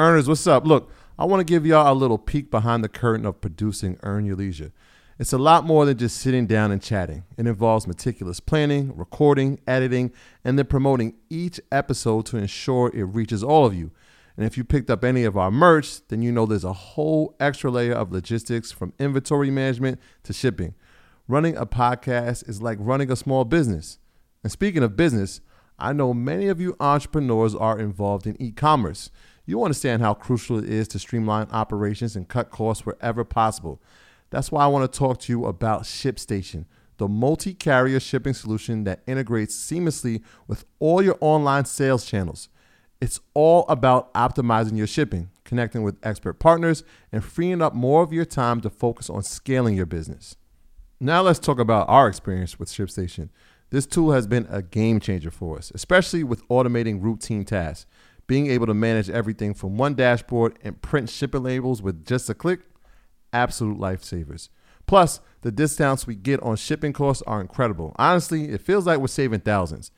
Earners, what's up? Look, I want to give y'all a little peek behind the curtain of producing Earn Your Leisure. It's a lot more than just sitting down and chatting. It involves meticulous planning, recording, editing, and then promoting each episode to ensure it reaches all of you. And if you picked up any of our merch, then you know there's a whole extra layer of logistics from inventory management to shipping. Running a podcast is like running a small business. And speaking of business, I know many of you entrepreneurs are involved in e commerce. You understand how crucial it is to streamline operations and cut costs wherever possible. That's why I want to talk to you about ShipStation, the multi carrier shipping solution that integrates seamlessly with all your online sales channels. It's all about optimizing your shipping, connecting with expert partners, and freeing up more of your time to focus on scaling your business. Now, let's talk about our experience with ShipStation. This tool has been a game changer for us, especially with automating routine tasks. Being able to manage everything from one dashboard and print shipping labels with just a click, absolute lifesavers. Plus, the discounts we get on shipping costs are incredible. Honestly, it feels like we're saving thousands.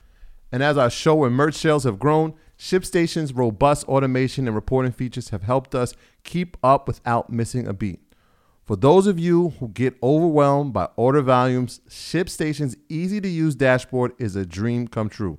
And as our show and merch sales have grown, ShipStation's robust automation and reporting features have helped us keep up without missing a beat. For those of you who get overwhelmed by order volumes, ShipStation's easy to use dashboard is a dream come true.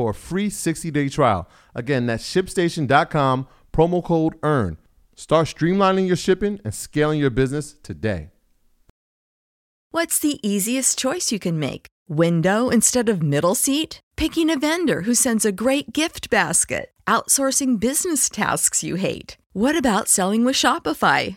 for a free 60 day trial. Again, that's shipstation.com, promo code EARN. Start streamlining your shipping and scaling your business today. What's the easiest choice you can make? Window instead of middle seat? Picking a vendor who sends a great gift basket? Outsourcing business tasks you hate? What about selling with Shopify?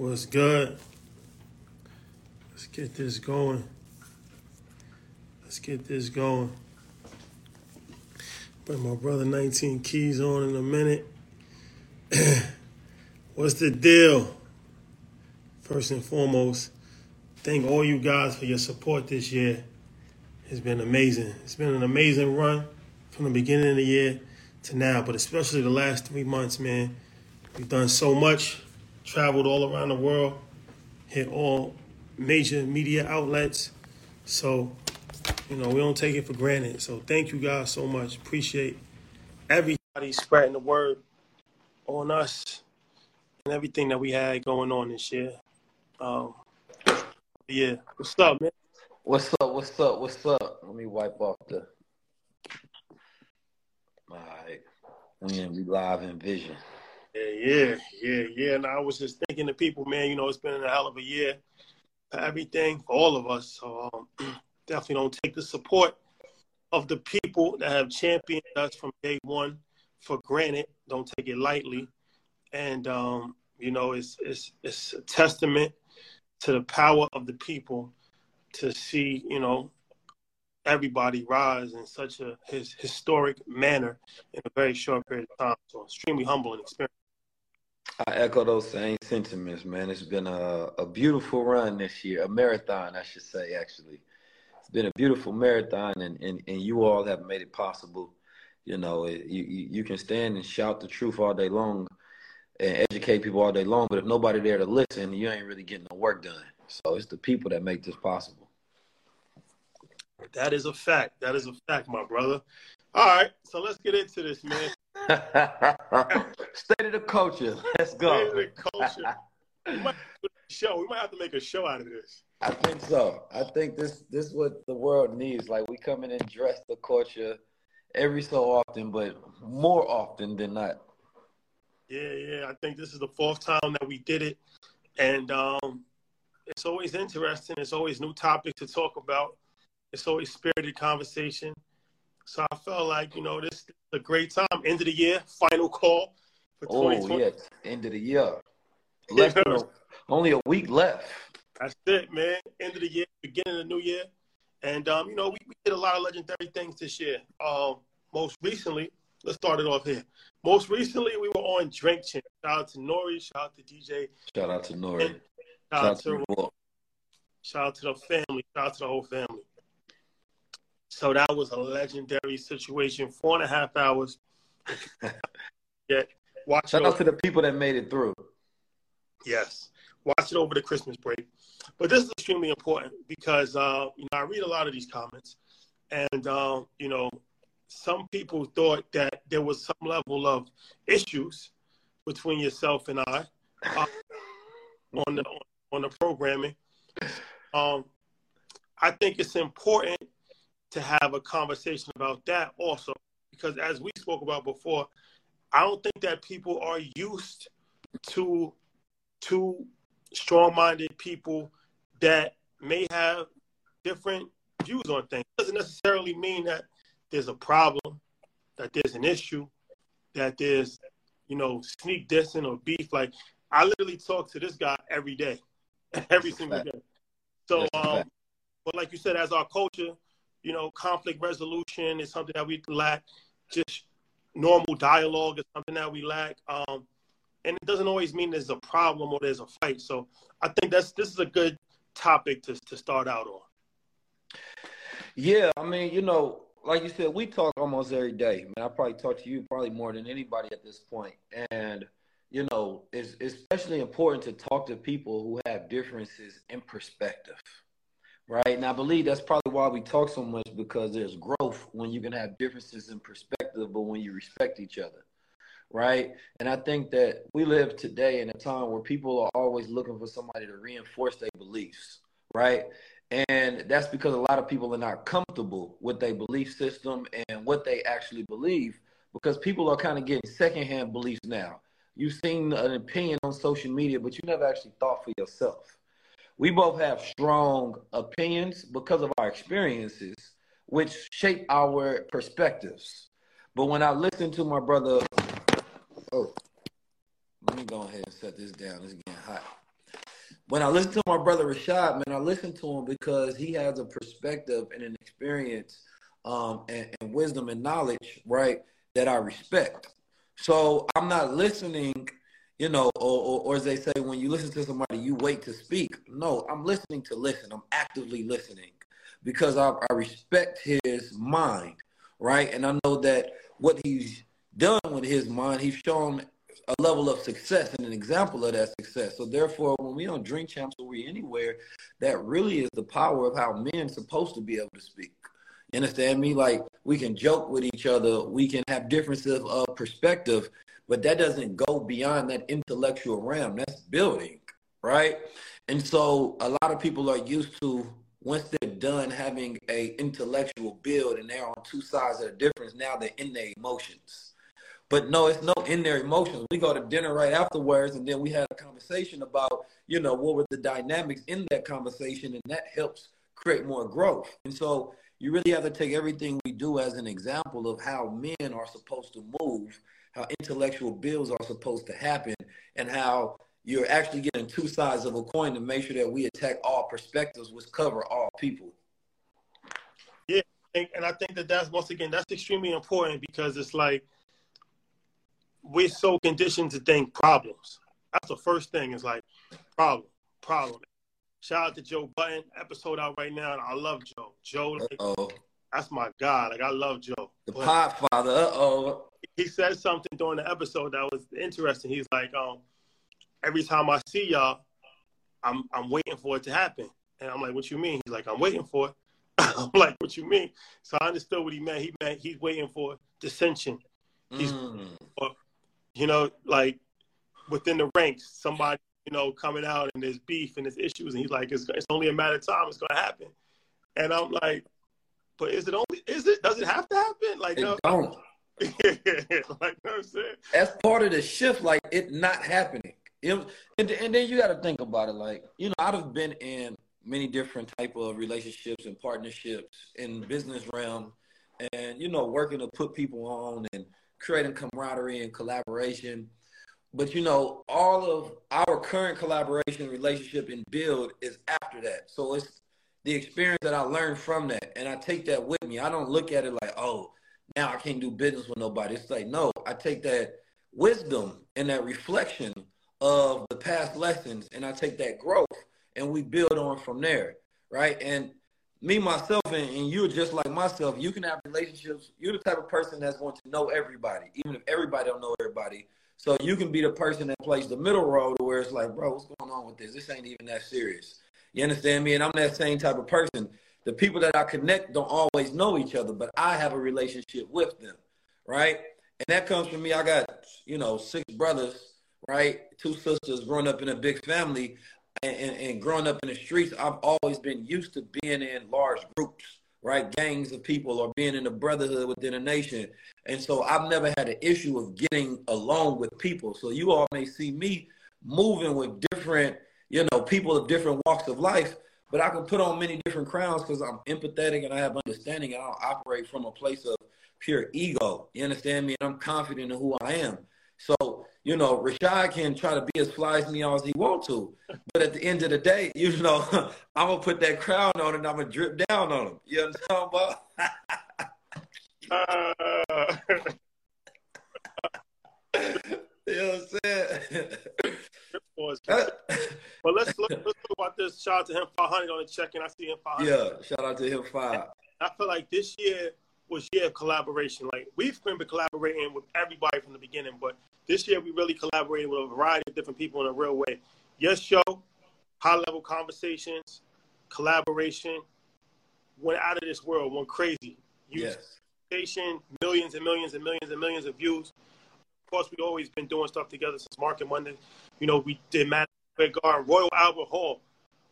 What's good? Let's get this going. Let's get this going. Bring my brother 19 Keys on in a minute. What's the deal? First and foremost, thank all you guys for your support this year. It's been amazing. It's been an amazing run from the beginning of the year to now, but especially the last three months, man. We've done so much, traveled all around the world, hit all major media outlets. So, you know, we don't take it for granted. So thank you guys so much. Appreciate everybody spreading the word on us and everything that we had going on this year. Um, yeah. What's up, man? What's up? What's up? What's up? Let me wipe off the. All right, we we live in vision. Yeah, yeah, yeah. And I was just thinking to people, man, you know, it's been a hell of a year for everything for all of us. So um, definitely don't take the support of the people that have championed us from day one for granted. Don't take it lightly. And um, you know, it's it's it's a testament to the power of the people to see, you know, everybody rise in such a his historic manner in a very short period of time. So extremely humbling experience. I echo those same sentiments, man. It's been a, a beautiful run this year, a marathon, I should say, actually. It's been a beautiful marathon, and, and, and you all have made it possible. You know, it, you, you can stand and shout the truth all day long and educate people all day long, but if nobody there to listen, you ain't really getting the work done. So it's the people that make this possible. That is a fact. That is a fact, my brother. All right, so let's get into this, man. State of the culture. Let's go. State of the culture. we might show. We might have to make a show out of this. I think so. I think this this is what the world needs. Like we come in and dress the culture every so often, but more often than not. Yeah, yeah. I think this is the fourth time that we did it, and um, it's always interesting. It's always new topics to talk about. It's always spirited conversation. So I felt like you know this is a great time. End of the year, final call for 2020. Oh yeah, end of the year. Less than a, only a week left. That's it, man. End of the year, beginning of the new year, and um, you know we, we did a lot of legendary things this year. Um, most recently, let's start it off here. Most recently, we were on Drink Champ. Shout out to Nori. Shout out to DJ. Shout out to Nori. Shout, shout, out to, to shout out to the family. Shout out to the whole family. So that was a legendary situation. Four and a half hours. yeah. Watch Shout out to the people that made it through. Yes. Watch it over the Christmas break. But this is extremely important because uh, you know I read a lot of these comments, and uh, you know some people thought that there was some level of issues between yourself and I uh, on the on the programming. Um, I think it's important to have a conversation about that also because as we spoke about before, I don't think that people are used to to strong-minded people that may have different views on things. It doesn't necessarily mean that there's a problem, that there's an issue, that there's, you know, sneak dissing or beef. Like I literally talk to this guy every day, every single day. So, um, but like you said, as our culture, you know, conflict resolution is something that we lack. Just normal dialogue is something that we lack. Um, and it doesn't always mean there's a problem or there's a fight. So I think that's this is a good topic to to start out on. Yeah, I mean, you know, like you said, we talk almost every day. I mean, I probably talk to you probably more than anybody at this point. And, you know, it's especially important to talk to people who have differences in perspective. Right. And I believe that's probably why we talk so much because there's growth when you can have differences in perspective, but when you respect each other. Right. And I think that we live today in a time where people are always looking for somebody to reinforce their beliefs. Right. And that's because a lot of people are not comfortable with their belief system and what they actually believe because people are kind of getting secondhand beliefs now. You've seen an opinion on social media, but you never actually thought for yourself. We both have strong opinions because of our experiences, which shape our perspectives. But when I listen to my brother, oh, let me go ahead and set this down. It's getting hot when I listen to my brother Rashad, man, I listen to him because he has a perspective and an experience um, and, and, wisdom and knowledge, right, that I respect. So I'm not listening, you know, or, or, or, as they say, when you listen to somebody, you wait to speak. No, I'm listening to listen. I'm actively listening because I, I respect his mind, right? And I know that what he's done with his mind, he's shown a level of success and an example of that success. So therefore, when we on Drink Champs or we anywhere, that really is the power of how men supposed to be able to speak. You understand me? Like we can joke with each other, we can have differences of perspective, but that doesn't go beyond that intellectual realm. That's building, right? And so a lot of people are used to once they're done having a intellectual build and they're on two sides of the difference, now they're in their emotions but no, it's no in their emotions. We go to dinner right afterwards, and then we had a conversation about, you know, what were the dynamics in that conversation, and that helps create more growth. And so you really have to take everything we do as an example of how men are supposed to move, how intellectual bills are supposed to happen, and how you're actually getting two sides of a coin to make sure that we attack all perspectives, which cover all people. Yeah, and I think that that's once again that's extremely important because it's like we're so conditioned to think problems. That's the first thing. Is like problem, problem. Shout out to Joe Budden Episode out right now, and I love Joe. Joe, like, that's my guy. Like I love Joe. The Podfather. Uh oh. He said something during the episode that was interesting. He's like, um, every time I see y'all, I'm I'm waiting for it to happen. And I'm like, what you mean? He's like, I'm waiting for it. I'm like, what you mean? So I understood what he meant. He meant he's waiting for dissension He's, mm. you know, like within the ranks, somebody, you know, coming out and there's beef and there's issues, and he's like, it's, it's only a matter of time. It's going to happen. And I'm like, but is it only? Is it? Does it have to happen? Like, it no. Don't. like, you know I'm saying? That's part of the shift. Like, it not happening. It, and, and then you got to think about it. Like, you know, I'd have been in many different type of relationships and partnerships in business realm, and you know, working to put people on and creating camaraderie and collaboration. But you know, all of our current collaboration, relationship, and build is after that. So it's the experience that I learned from that, and I take that with me. I don't look at it like, oh, now I can't do business with nobody. It's like, no, I take that wisdom and that reflection of the past lessons, and I take that growth, and we build on from there, right? And me, myself, and, and you're just like myself. You can have relationships. You're the type of person that's going to know everybody, even if everybody don't know everybody. So you can be the person that plays the middle road where it's like, bro, what's going on with this? This ain't even that serious. You understand me? And I'm that same type of person. The people that I connect don't always know each other, but I have a relationship with them, right? And that comes from me. I got, you know, six brothers, right? Two sisters growing up in a big family. And, and, and growing up in the streets, I've always been used to being in large groups, right? Gangs of people or being in a brotherhood within a nation. And so I've never had an issue of getting along with people. So you all may see me moving with different – you know, people of different walks of life, but I can put on many different crowns because I'm empathetic and I have understanding and I don't operate from a place of pure ego. You understand me? And I'm confident in who I am. So, you know, Rashad can try to be as fly as me as he want to. But at the end of the day, you know, I'm gonna put that crown on and I'm gonna drip down on him. You understand about? uh... you know what I'm saying? but let's look, let's talk about this. Shout out to him 500 on the check-in. I see him 500. Yeah, shout out to him five. I feel like this year was year of collaboration. Like we've been collaborating with everybody from the beginning, but this year we really collaborated with a variety of different people in a real way. Yes, show, high level conversations, collaboration, went out of this world, went crazy. You Yes. Station, millions and millions and millions and millions of views. Course, we've always been doing stuff together since Market Monday. You know, we did Madison Square Garden, Royal Albert Hall,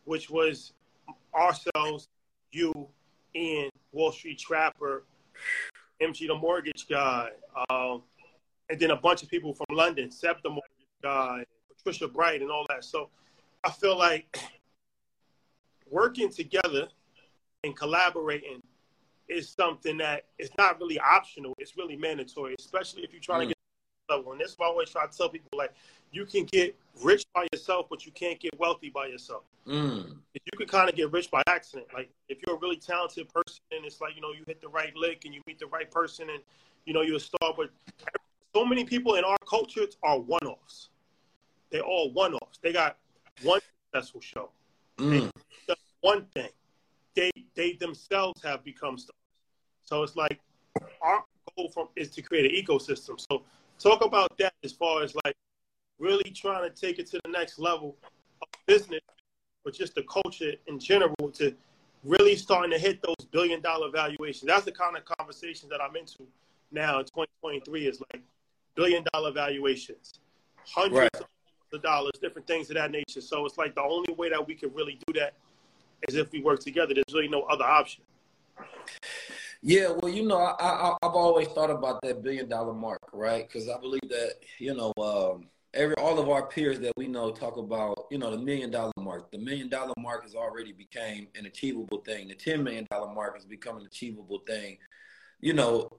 which was ourselves, you, Ian, Wall Street Trapper, MG the Mortgage Guy, um, and then a bunch of people from London, Sep the Mortgage Guy, Patricia Bright, and all that. So I feel like working together and collaborating is something that is not really optional. It's really mandatory, especially if you're trying mm. to get level. And that's why I always try to tell people like you can get rich by yourself, but you can't get wealthy by yourself. Mm. You can kind of get rich by accident. Like if you're a really talented person and it's like, you know, you hit the right lick and you meet the right person and you know you're a star, but so many people in our culture are one offs. They're all one offs. They got one successful show. Mm. one thing. They they themselves have become stars. So it's like our goal from is to create an ecosystem. So talk about that as far as like really trying to take it to the next level of business, but just the culture in general to really starting to hit those billion dollar valuations. That's the kind of conversation that I'm into now in 2023 is like billion dollar valuations, hundreds right. of dollars, different things of that nature. So it's like the only way that we can really do that is if we work together. There's really no other option. Yeah, well, you know, I, I have always thought about that billion dollar mark, right? Because I believe that you know, um, every all of our peers that we know talk about, you know, the million dollar mark. The million dollar mark has already became an achievable thing. The ten million dollar mark has become an achievable thing. You know,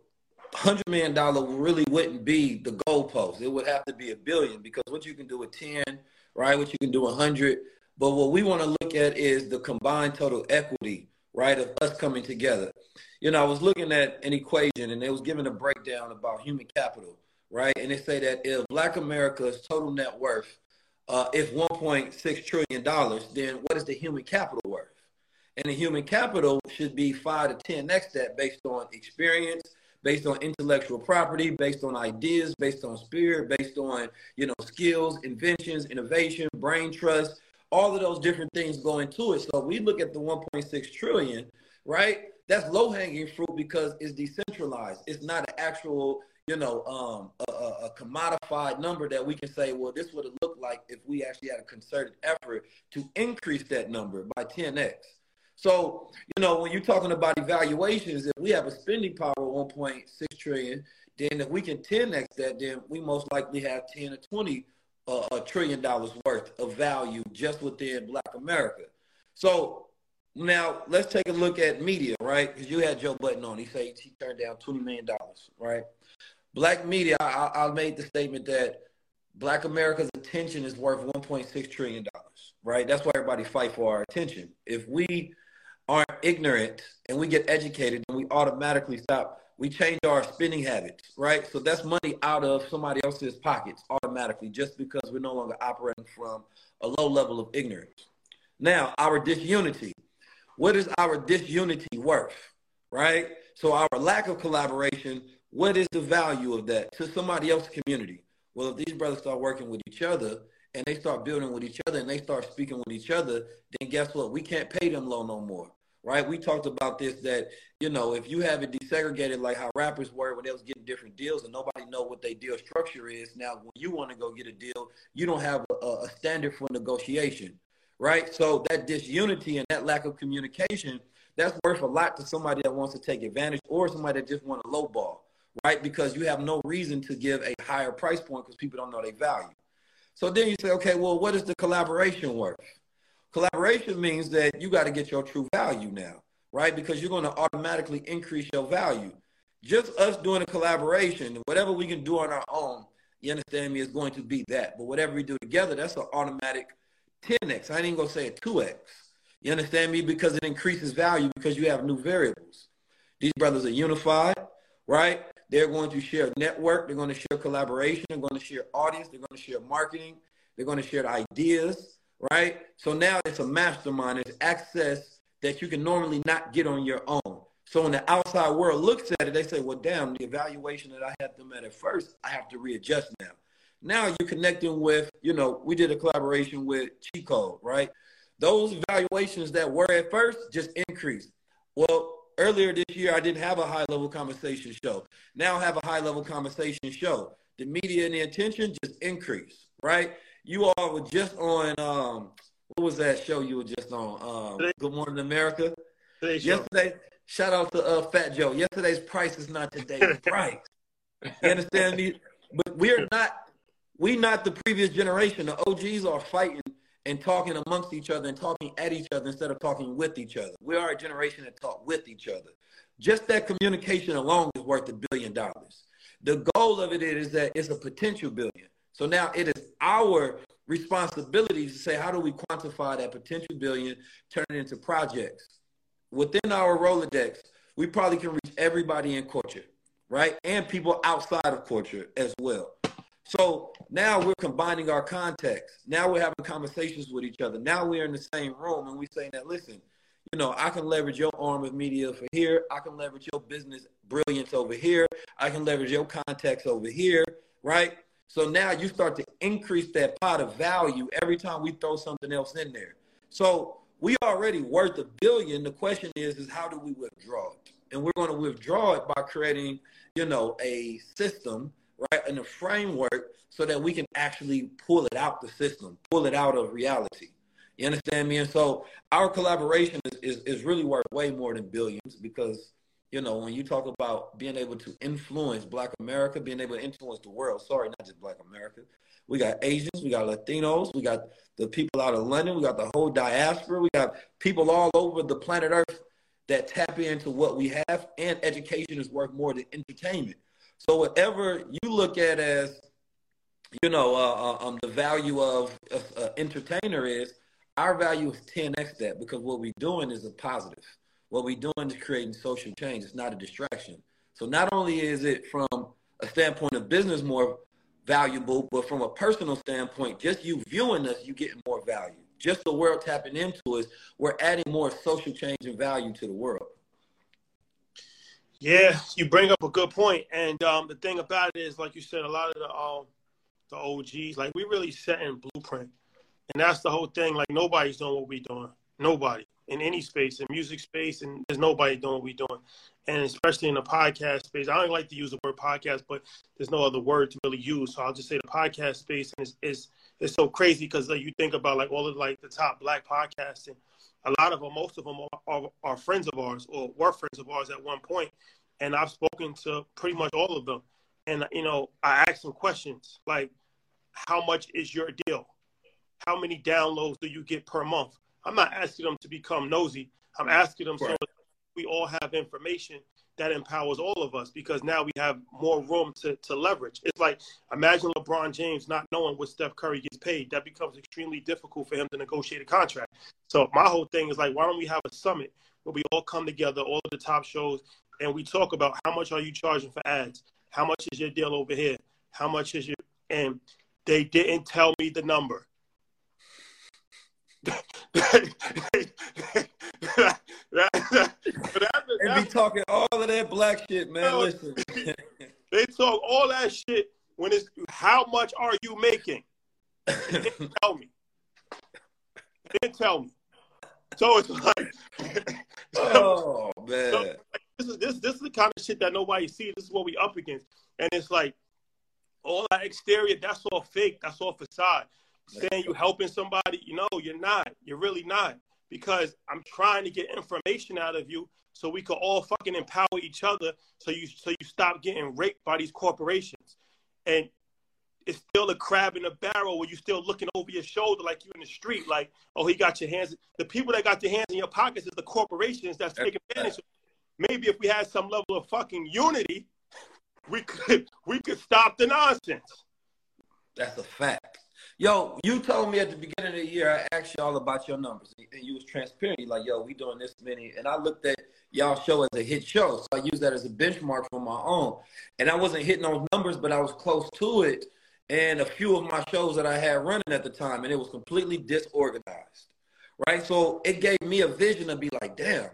hundred million dollar really wouldn't be the goalpost. It would have to be a billion because what you can do with ten, right? What you can do a hundred. But what we want to look at is the combined total equity right, of us coming together. You know, I was looking at an equation and it was giving a breakdown about human capital, right? And they say that if Black America's total net worth, uh, if 1.6 trillion dollars, then what is the human capital worth? And the human capital should be five to 10 next that based on experience, based on intellectual property, based on ideas, based on spirit, based on, you know, skills, inventions, innovation, brain trust, all of those different things go into it. So we look at the 1.6 trillion, right? That's low hanging fruit because it's decentralized. It's not an actual, you know, um, a, a, commodified number that we can say, well, this would have looked like if we actually had a concerted effort to increase that number by 10x. So, you know, when you're talking about evaluations, if we have a spending power of 1.6 trillion, then if we can 10x that, then we most likely have 10 or 20 uh, a trillion dollars worth of value just within Black America. So now let's take a look at media, right? Because you had Joe Budden on. He said he turned down $20 million, right? Black media, I, I made the statement that Black America's attention is worth $1.6 trillion, right? That's why everybody fight for our attention. If we aren't ignorant and we get educated, then we automatically stop. We change our spending habits, right? So that's money out of somebody else's pockets automatically just because we're no longer operating from a low level of ignorance. Now, our disunity. What is our disunity worth, right? So our lack of collaboration, what is the value of that to somebody else's community? Well, if these brothers start working with each other and they start building with each other and they start speaking with each other, then guess what? We can't pay them low no more right? We talked about this that you know if you have it desegregated like how rappers were when they was getting different deals and nobody know what their deal structure is. Now when you want to go get a deal, you don't have a, a standard for negotiation, right? So that disunity and that lack of communication that's worth a lot to somebody that wants to take advantage or somebody that just want a low ball, right? Because you have no reason to give a higher price point because people don't know their value. So then you say, okay, well, what is the collaboration worth? Collaboration means that you got to get your true value now, right? Because you're going to automatically increase your value. Just us doing a collaboration, whatever we can do on our own, you understand me, is going to be that. But whatever we do together, that's an automatic 10x. I ain't even going to say a 2x. You understand me? Because it increases value because you have new variables. These brothers are unified, right? They're going to share network. They're going to share collaboration. They're going to share audience. They're going to share marketing. They're going to share ideas right? So now it's a mastermind. It's access that you can normally not get on your own. So when the outside world looks at it, they say, well, damn, the evaluation that I had them at at first, I have to readjust now. Now you're connecting with, you know, we did a collaboration with Code, right? Those evaluations that were at first just increased. Well, earlier this year, I didn't have a high level conversation show. Now I have a high level conversation show. The media and the attention just increased, right? You all were just on um what was that show you were just on? Um, Good Morning America. Today's Yesterday, shout out to uh, Fat Joe. Yesterday's price is not today's price. You understand me? But we're not we not the previous generation. The OGs are fighting and talking amongst each other and talking at each other instead of talking with each other. We are a generation that talk with each other. Just that communication alone is worth a billion dollars. The goal of it is that it's a potential billion. So now it is our responsibility to say, how do we quantify that potential billion, turn it into projects? Within our Rolodex, we probably can reach everybody in culture, right? And people outside of culture as well. So now we're combining our context. Now we're having conversations with each other. Now we're in the same room and we're saying that, listen, you know, I can leverage your arm of media for here. I can leverage your business brilliance over here. I can leverage your context over here, right? So now you start to increase that pot of value every time we throw something else in there. So we already worth a billion. The question is, is how do we withdraw it? And we're going to withdraw it by creating, you know, a system, right, and a framework so that we can actually pull it out the system, pull it out of reality. You understand me? And so our collaboration is, is, is really worth way more than billions because you know, when you talk about being able to influence Black America, being able to influence the world, sorry, not just Black America. We got Asians, we got Latinos, we got the people out of London, we got the whole diaspora, we got people all over the planet Earth that tap into what we have, and education is worth more than entertainment. So whatever you look at as, you know, uh, uh um, the value of uh, entertainer is, our value is 10x that because what we're doing is a positive. What we're doing is creating social change. It's not a distraction. So not only is it from a standpoint of business more valuable, but from a personal standpoint, just you viewing us, you getting more value. Just the world tapping into us, we're adding more social change and value to the world. Yeah, you bring up a good point. point, and um, the thing about it is, like you said, a lot of the um, the OGs, like we really set in blueprint, and that's the whole thing. Like nobody's doing what we're doing. Nobody in any space, in music space, and there's nobody doing what we're doing. And especially in the podcast space, I don't like to use the word podcast, but there's no other word to really use. So I'll just say the podcast space is is, is so crazy because like, you think about like all of like the top black podcasting, a lot of them, most of them are, are, are friends of ours or were friends of ours at one point, and I've spoken to pretty much all of them. And you know, I asked them questions like, "How much is your deal? How many downloads do you get per month?" I'm not asking them to become nosy. I'm asking them right. so we all have information that empowers all of us because now we have more room to, to leverage. It's like imagine LeBron James not knowing what Steph Curry gets paid. That becomes extremely difficult for him to negotiate a contract. So my whole thing is like, why don't we have a summit where we all come together, all the top shows, and we talk about how much are you charging for ads? How much is your deal over here? How much is your and they didn't tell me the number. And be talking all of that black shit, man. Listen. they talk all that shit when it's how much are you making? They didn't tell me. They didn't tell me. So it's like, oh man, so, this is this this is the kind of shit that nobody sees. This is what we up against, and it's like all that exterior. That's all fake. That's all facade saying you're helping somebody. You know, you're not. You're really not. Because I'm trying to get information out of you so we could all fucking empower each other so you so you stop getting raped by these corporations. And it's still a crab in a barrel where you're still looking over your shoulder like you in the street, like, oh, he got your hands. The people that got their hands in your pockets is the corporations that's taking advantage. of Maybe if we had some level of fucking unity, we could we could stop the nonsense. That's a fact. Yo, you told me at the beginning of the year, I asked y'all about your numbers, and you was transparent. You like, yo, we doing this many, and I looked at y'all show as a hit show, so I used that as a benchmark for my own. And I wasn't hitting those numbers, but I was close to it. And a few of my shows that I had running at the time, and it was completely disorganized, right? So it gave me a vision to be like, damn,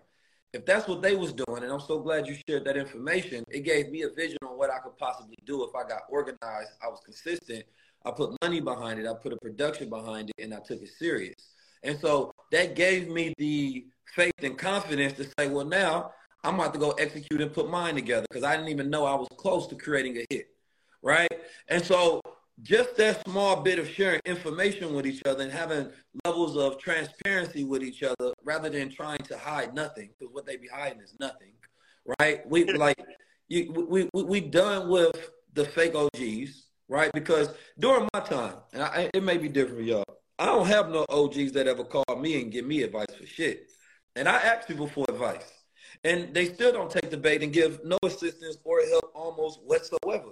if that's what they was doing, and I'm so glad you shared that information, it gave me a vision on what I could possibly do if I got organized, I was consistent, I put money behind it, I put a production behind it, and I took it serious. And so that gave me the faith and confidence to say, well, now I'm about to go execute and put mine together because I didn't even know I was close to creating a hit. Right. And so just that small bit of sharing information with each other and having levels of transparency with each other rather than trying to hide nothing because what they be hiding is nothing. Right. We like you, we, we, we done with the fake OGs right? Because during my time, and I, it may be different for y'all, I don't have no OGs that ever call me and give me advice for shit. And I ask people for advice. And they still don't take the bait and give no assistance or help almost whatsoever.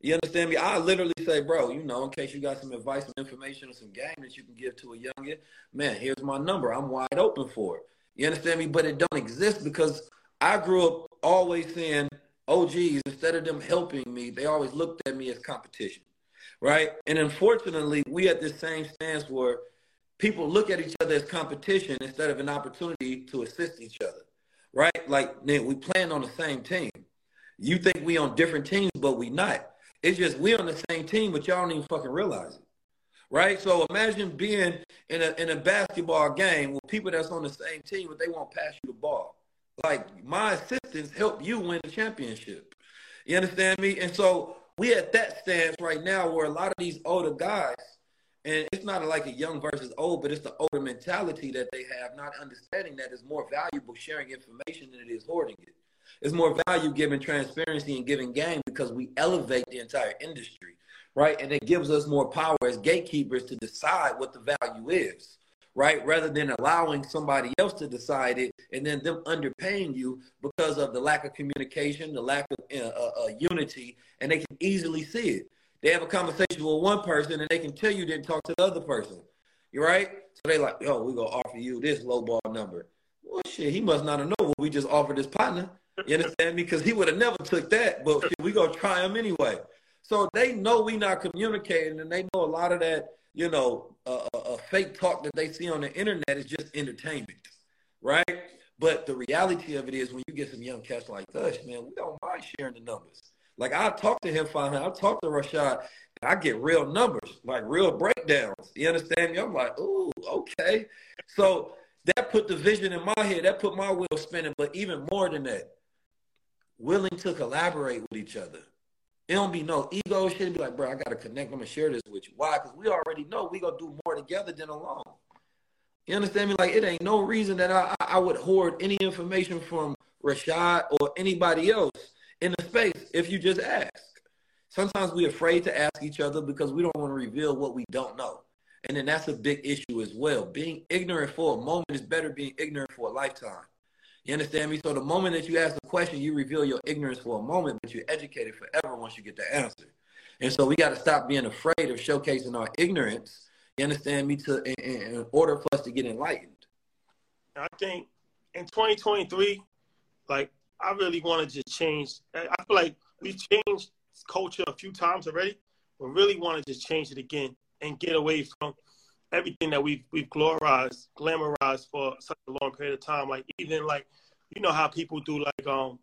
You understand me? I literally say, bro, you know, in case you got some advice, some information, or some game that you can give to a youngin, man, here's my number. I'm wide open for it. You understand me? But it don't exist because I grew up always saying, OGs, instead of them helping me, they always looked at me as competition, right? And unfortunately, we at this same stance where people look at each other as competition instead of an opportunity to assist each other, right? Like, man, we playing on the same team. You think we on different teams, but we not. It's just we on the same team, but y'all don't even fucking realize it, right? So imagine being in a in a basketball game with people that's on the same team, but they won't pass you the ball like my assistants help you win the championship. You understand me? And so we at that stance right now where a lot of these older guys, and it's not like a young versus old, but it's the older mentality that they have, not understanding that it's more valuable sharing information than it is hoarding it. It's more value giving transparency and giving game because we elevate the entire industry, right? And it gives us more power as gatekeepers to decide what the value is right? Rather than allowing somebody else to decide it and then them underpaying you because of the lack of communication, the lack of uh, uh, uh, unity, and they can easily see it. They have a conversation with one person and they can tell you didn't talk to the other person. You right? So they like, yo, we're gonna offer you this low ball number. Well, shit, he must not have known what we just offered his partner. You understand me? Because he would have never took that, but we gonna try him anyway. So they know we not communicating, and they know a lot of that you know, a, a, fake talk that they see on the internet is just entertainment, right? But the reality of it is when you get some young cats like us, man, we don't mind sharing the numbers. Like I talked to him finally, I talked to Rashad, I get real numbers, like real breakdowns. You understand me? I'm like, ooh, okay. So that put the vision in my head. That put my wheel spinning. But even more than that, willing to collaborate with each other. It don't be no ego shit. Be like, bro, I gotta connect. I'm gonna share this with you. Why? Because we already know we gonna do more together than alone. You understand me? Like, it ain't no reason that I, I would hoard any information from Rashad or anybody else in the space if you just ask. Sometimes we're afraid to ask each other because we don't want to reveal what we don't know. And then that's a big issue as well. Being ignorant for a moment is better being ignorant for a lifetime. You understand me? So the moment that you ask a question, you reveal your ignorance for a moment, but you're educated forever once you get the answer. And so we got to stop being afraid of showcasing our ignorance. You understand me? To in, in order for us to get enlightened. I think in 2023, like I really want to just change. I feel like we've changed culture a few times already, but really want to just change it again and get away from everything that we've we've glamorized glamorized for such a long period of time. Like even like you know how people do like um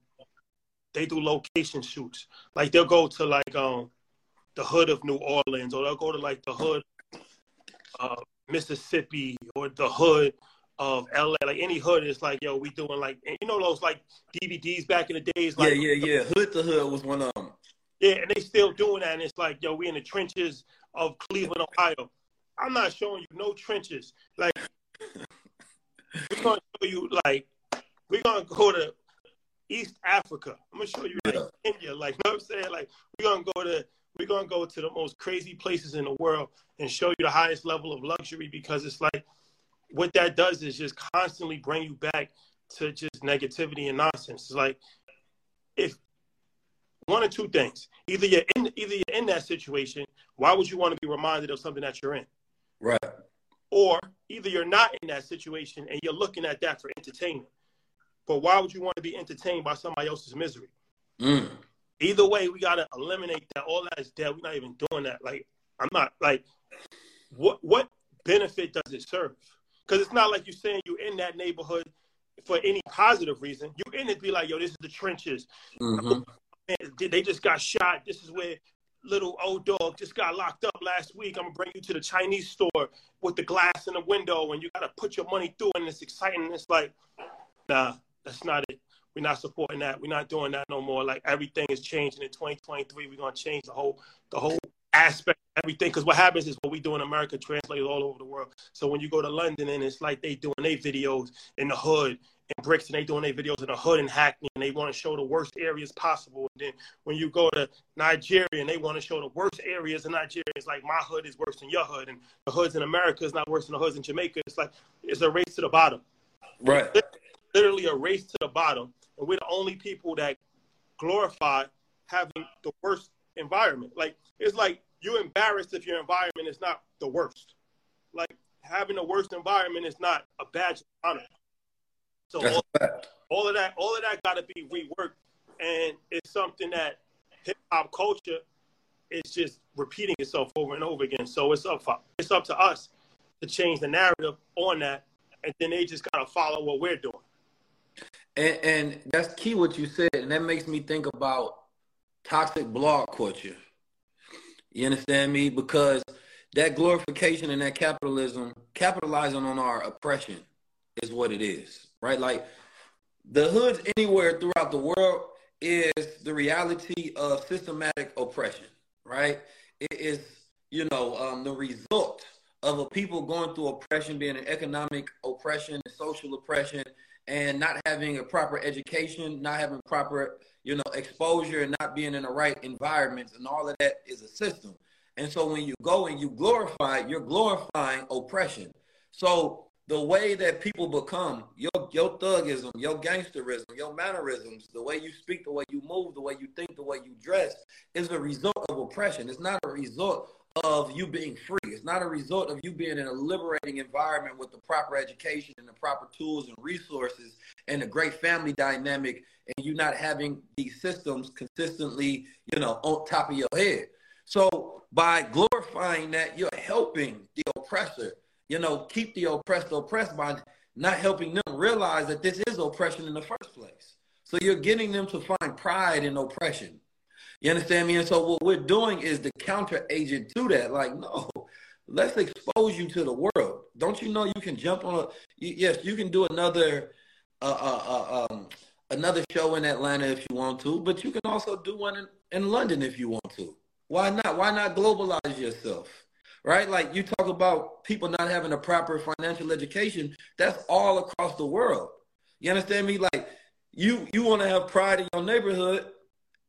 they do location shoots. Like they'll go to like um the hood of New Orleans or they'll go to like the hood of Mississippi or the hood of LA. Like any hood is like, yo, we doing like you know those like DVDs back in the days like Yeah, yeah, yeah. Hood to hood was one of them. Yeah, and they still doing that and it's like, yo, we in the trenches of Cleveland, Ohio. I'm not showing you no trenches. Like we're gonna show you like we're gonna go to East Africa. I'm gonna show you like yeah. India. Like you know what I'm saying? Like we're gonna go to we're gonna go to the most crazy places in the world and show you the highest level of luxury because it's like what that does is just constantly bring you back to just negativity and nonsense. It's like if one or two things. Either you're in either you're in that situation, why would you want to be reminded of something that you're in? Right. Or either you're not in that situation and you're looking at that for entertainment. But why would you want to be entertained by somebody else's misery? Mm. Either way, we gotta eliminate that. All that is dead. We're not even doing that. Like, I'm not like what what benefit does it serve? Because it's not like you're saying you're in that neighborhood for any positive reason. You're in it be like, yo, this is the trenches. Mm-hmm. They just got shot. This is where little old dog just got locked up last week. I'm gonna bring you to the Chinese store with the glass in the window, and you gotta put your money through, and it's exciting. It's like, nah, that's not it. We're not supporting that. We're not doing that no more. Like everything is changing in 2023. We're gonna change the whole the whole aspect everything because what happens is what we do in America translates all over the world. So when you go to London and it's like they doing their videos in the hood in Brixton, they doing their videos in the hood in Hackney, and they want to show the worst areas possible. And then when you go to Nigeria and they want to show the worst areas in Nigeria, it's like my hood is worse than your hood, and the hoods in America is not worse than the hoods in Jamaica. It's like it's a race to the bottom. Right. It's literally a race to the bottom, and we're the only people that glorify having the worst environment. Like it's like you're embarrassed if your environment is not the worst. Like having the worst environment is not a badge of honor. So all, all, of that, all of that got to be reworked, and it's something that hip hop culture is just repeating itself over and over again. So it's up for, it's up to us to change the narrative on that, and then they just gotta follow what we're doing. And, and that's key what you said, and that makes me think about toxic blog culture. You understand me? Because that glorification and that capitalism, capitalizing on our oppression, is what it is right? Like the hoods anywhere throughout the world is the reality of systematic oppression, right? It is, you know, um, the result of a people going through oppression, being an economic oppression, social oppression, and not having a proper education, not having proper, you know, exposure, and not being in the right environments, and all of that is a system. And so when you go and you glorify, you're glorifying oppression. So the way that people become, your your thugism, your gangsterism, your mannerisms, the way you speak, the way you move, the way you think, the way you dress, is a result of oppression. It's not a result of you being free. It's not a result of you being in a liberating environment with the proper education and the proper tools and resources and a great family dynamic and you not having these systems consistently, you know, on top of your head. So by glorifying that, you're helping the oppressor you know, keep the oppressed oppressed by not helping them realize that this is oppression in the first place. So you're getting them to find pride in oppression. You understand me? And so what we're doing is the counter agent to that. Like, no, let's expose you to the world. Don't you know you can jump on a? Yes, you can do another, uh, uh, uh, um, another show in Atlanta if you want to, but you can also do one in, in London if you want to. Why not? Why not globalize yourself? Right? Like you talk about people not having a proper financial education. That's all across the world. You understand me? Like you, you want to have pride in your neighborhood.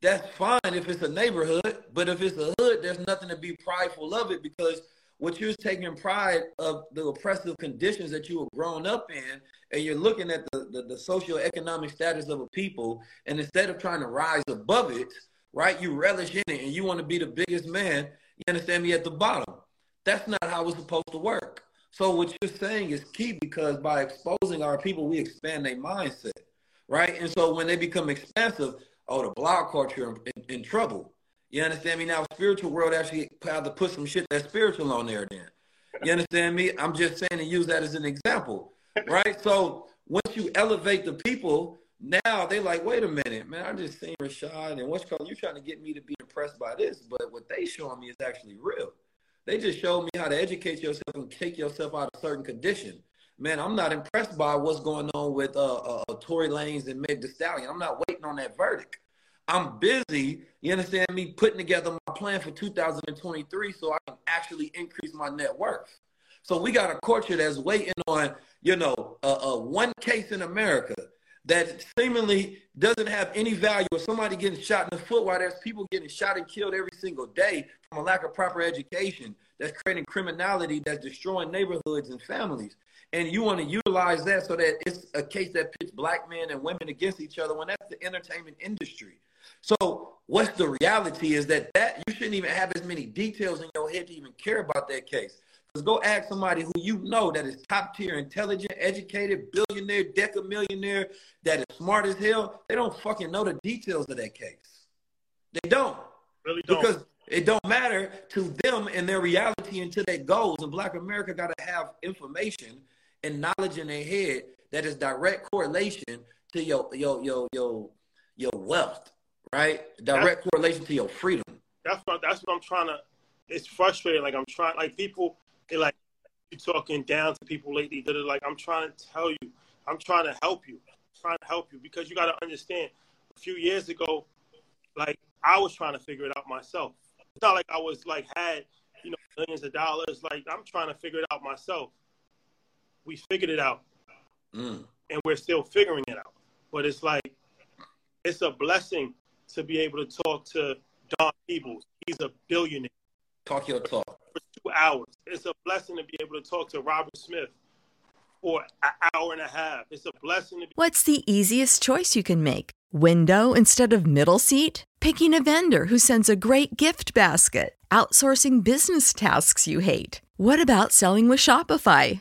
That's fine if it's a neighborhood, but if it's a hood, there's nothing to be prideful of it because what you're taking pride of the oppressive conditions that you were grown up in, and you're looking at the, the, the socioeconomic status of a people, and instead of trying to rise above it, right, you relish in it and you want to be the biggest man, you understand me, at the bottom. That's not how it's supposed to work. So what you're saying is key because by exposing our people, we expand their mindset, right? And so when they become expansive, oh, the blog culture in, in trouble you understand me? Now, spiritual world actually had to put some shit that's spiritual on there then. You understand me? I'm just saying to use that as an example, right? So once you elevate the people, now they like, wait a minute, man, I just seen Rashad and what's called you trying to get me to be impressed by this, but what they showing me is actually real. They just showed me how to educate yourself and take yourself out of certain condition. Man, I'm not impressed by what's going on with uh, uh, uh Tory Lanez and Meg Thee Stallion. I'm not waiting on that verdict. I'm busy, you understand me, putting together my plan for 2023 so I can actually increase my net worth. So we got a culture that's waiting on, you know, a, a one case in America that seemingly doesn't have any value. Or somebody getting shot in the foot while there's people getting shot and killed every single day from a lack of proper education that's creating criminality that's destroying neighborhoods and families. And you want to utilize that so that it's a case that pits black men and women against each other when that's the entertainment industry so what's the reality is that that you shouldn't even have as many details in your head to even care about that case. Because go ask somebody who you know that is top tier, intelligent, educated, billionaire, deca millionaire, that is smart as hell. They don't fucking know the details of that case. They don't. Really don't. Because it don't matter to them and their reality and to their goals. And Black America got to have information and knowledge in their head that is direct correlation to your your your your your wealth right? Direct that's, correlation to your freedom. That's what that's what I'm trying to. It's frustrating. Like I'm trying. Like people, they like you talking down to people lately that are like, I'm trying to tell you, I'm trying to help you, I'm trying to help you because you got to understand. A few years ago, like I was trying to figure it out myself. It's not like I was like had you know millions of dollars. Like I'm trying to figure it out myself. We figured it out, mm. and we're still figuring it out. But it's like it's a blessing to be able to talk to Don Peebles. He's a billionaire. Talk your talk. For two hours. It's a blessing to be able to talk to Robert Smith for an hour and a half. It's a blessing to be. What's the easiest choice you can make? Window instead of middle seat? Picking a vendor who sends a great gift basket? Outsourcing business tasks you hate? What about selling with Shopify?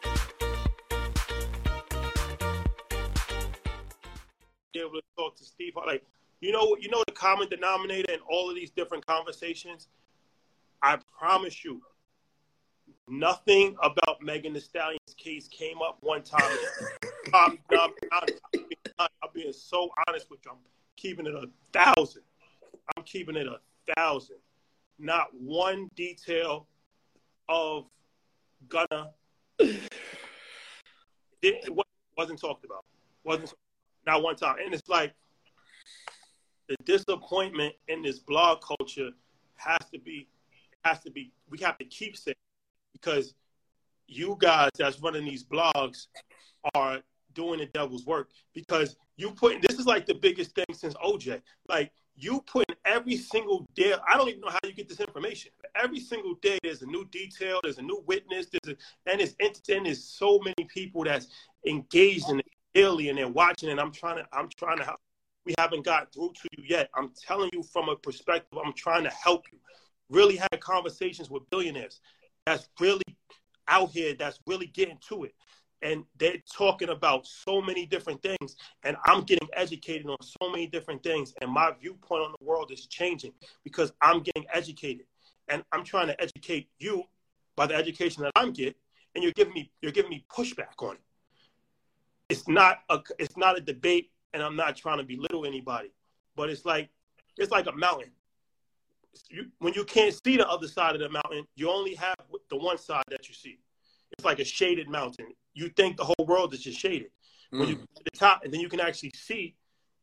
Like, you know, you know the common denominator in all of these different conversations. I promise you, nothing about Megan Thee Stallion's case came up one time. I'm, I'm, I'm, I'm, being so honest with you. I'm keeping it a thousand. I'm keeping it a thousand. Not one detail of Gunna it wasn't talked about. Wasn't not one time. And it's like the disappointment in this blog culture has to be has to be we have to keep saying because you guys that's running these blogs are doing the devil's work because you put this is like the biggest thing since OJ. Like you put in every single day. I don't even know how you get this information. Every single day, there's a new detail, there's a new witness, there's a, and it's and there's so many people that's engaged in it daily and they're watching. And I'm trying to, I'm trying to. We haven't got through to you yet. I'm telling you from a perspective. I'm trying to help you. Really had conversations with billionaires that's really out here. That's really getting to it and they're talking about so many different things and i'm getting educated on so many different things and my viewpoint on the world is changing because i'm getting educated and i'm trying to educate you by the education that i'm getting and you're giving me you're giving me pushback on it it's not a it's not a debate and i'm not trying to belittle anybody but it's like it's like a mountain you, when you can't see the other side of the mountain you only have the one side that you see it's like a shaded mountain you think the whole world is just shaded. When you mm. get to the top, and then you can actually see,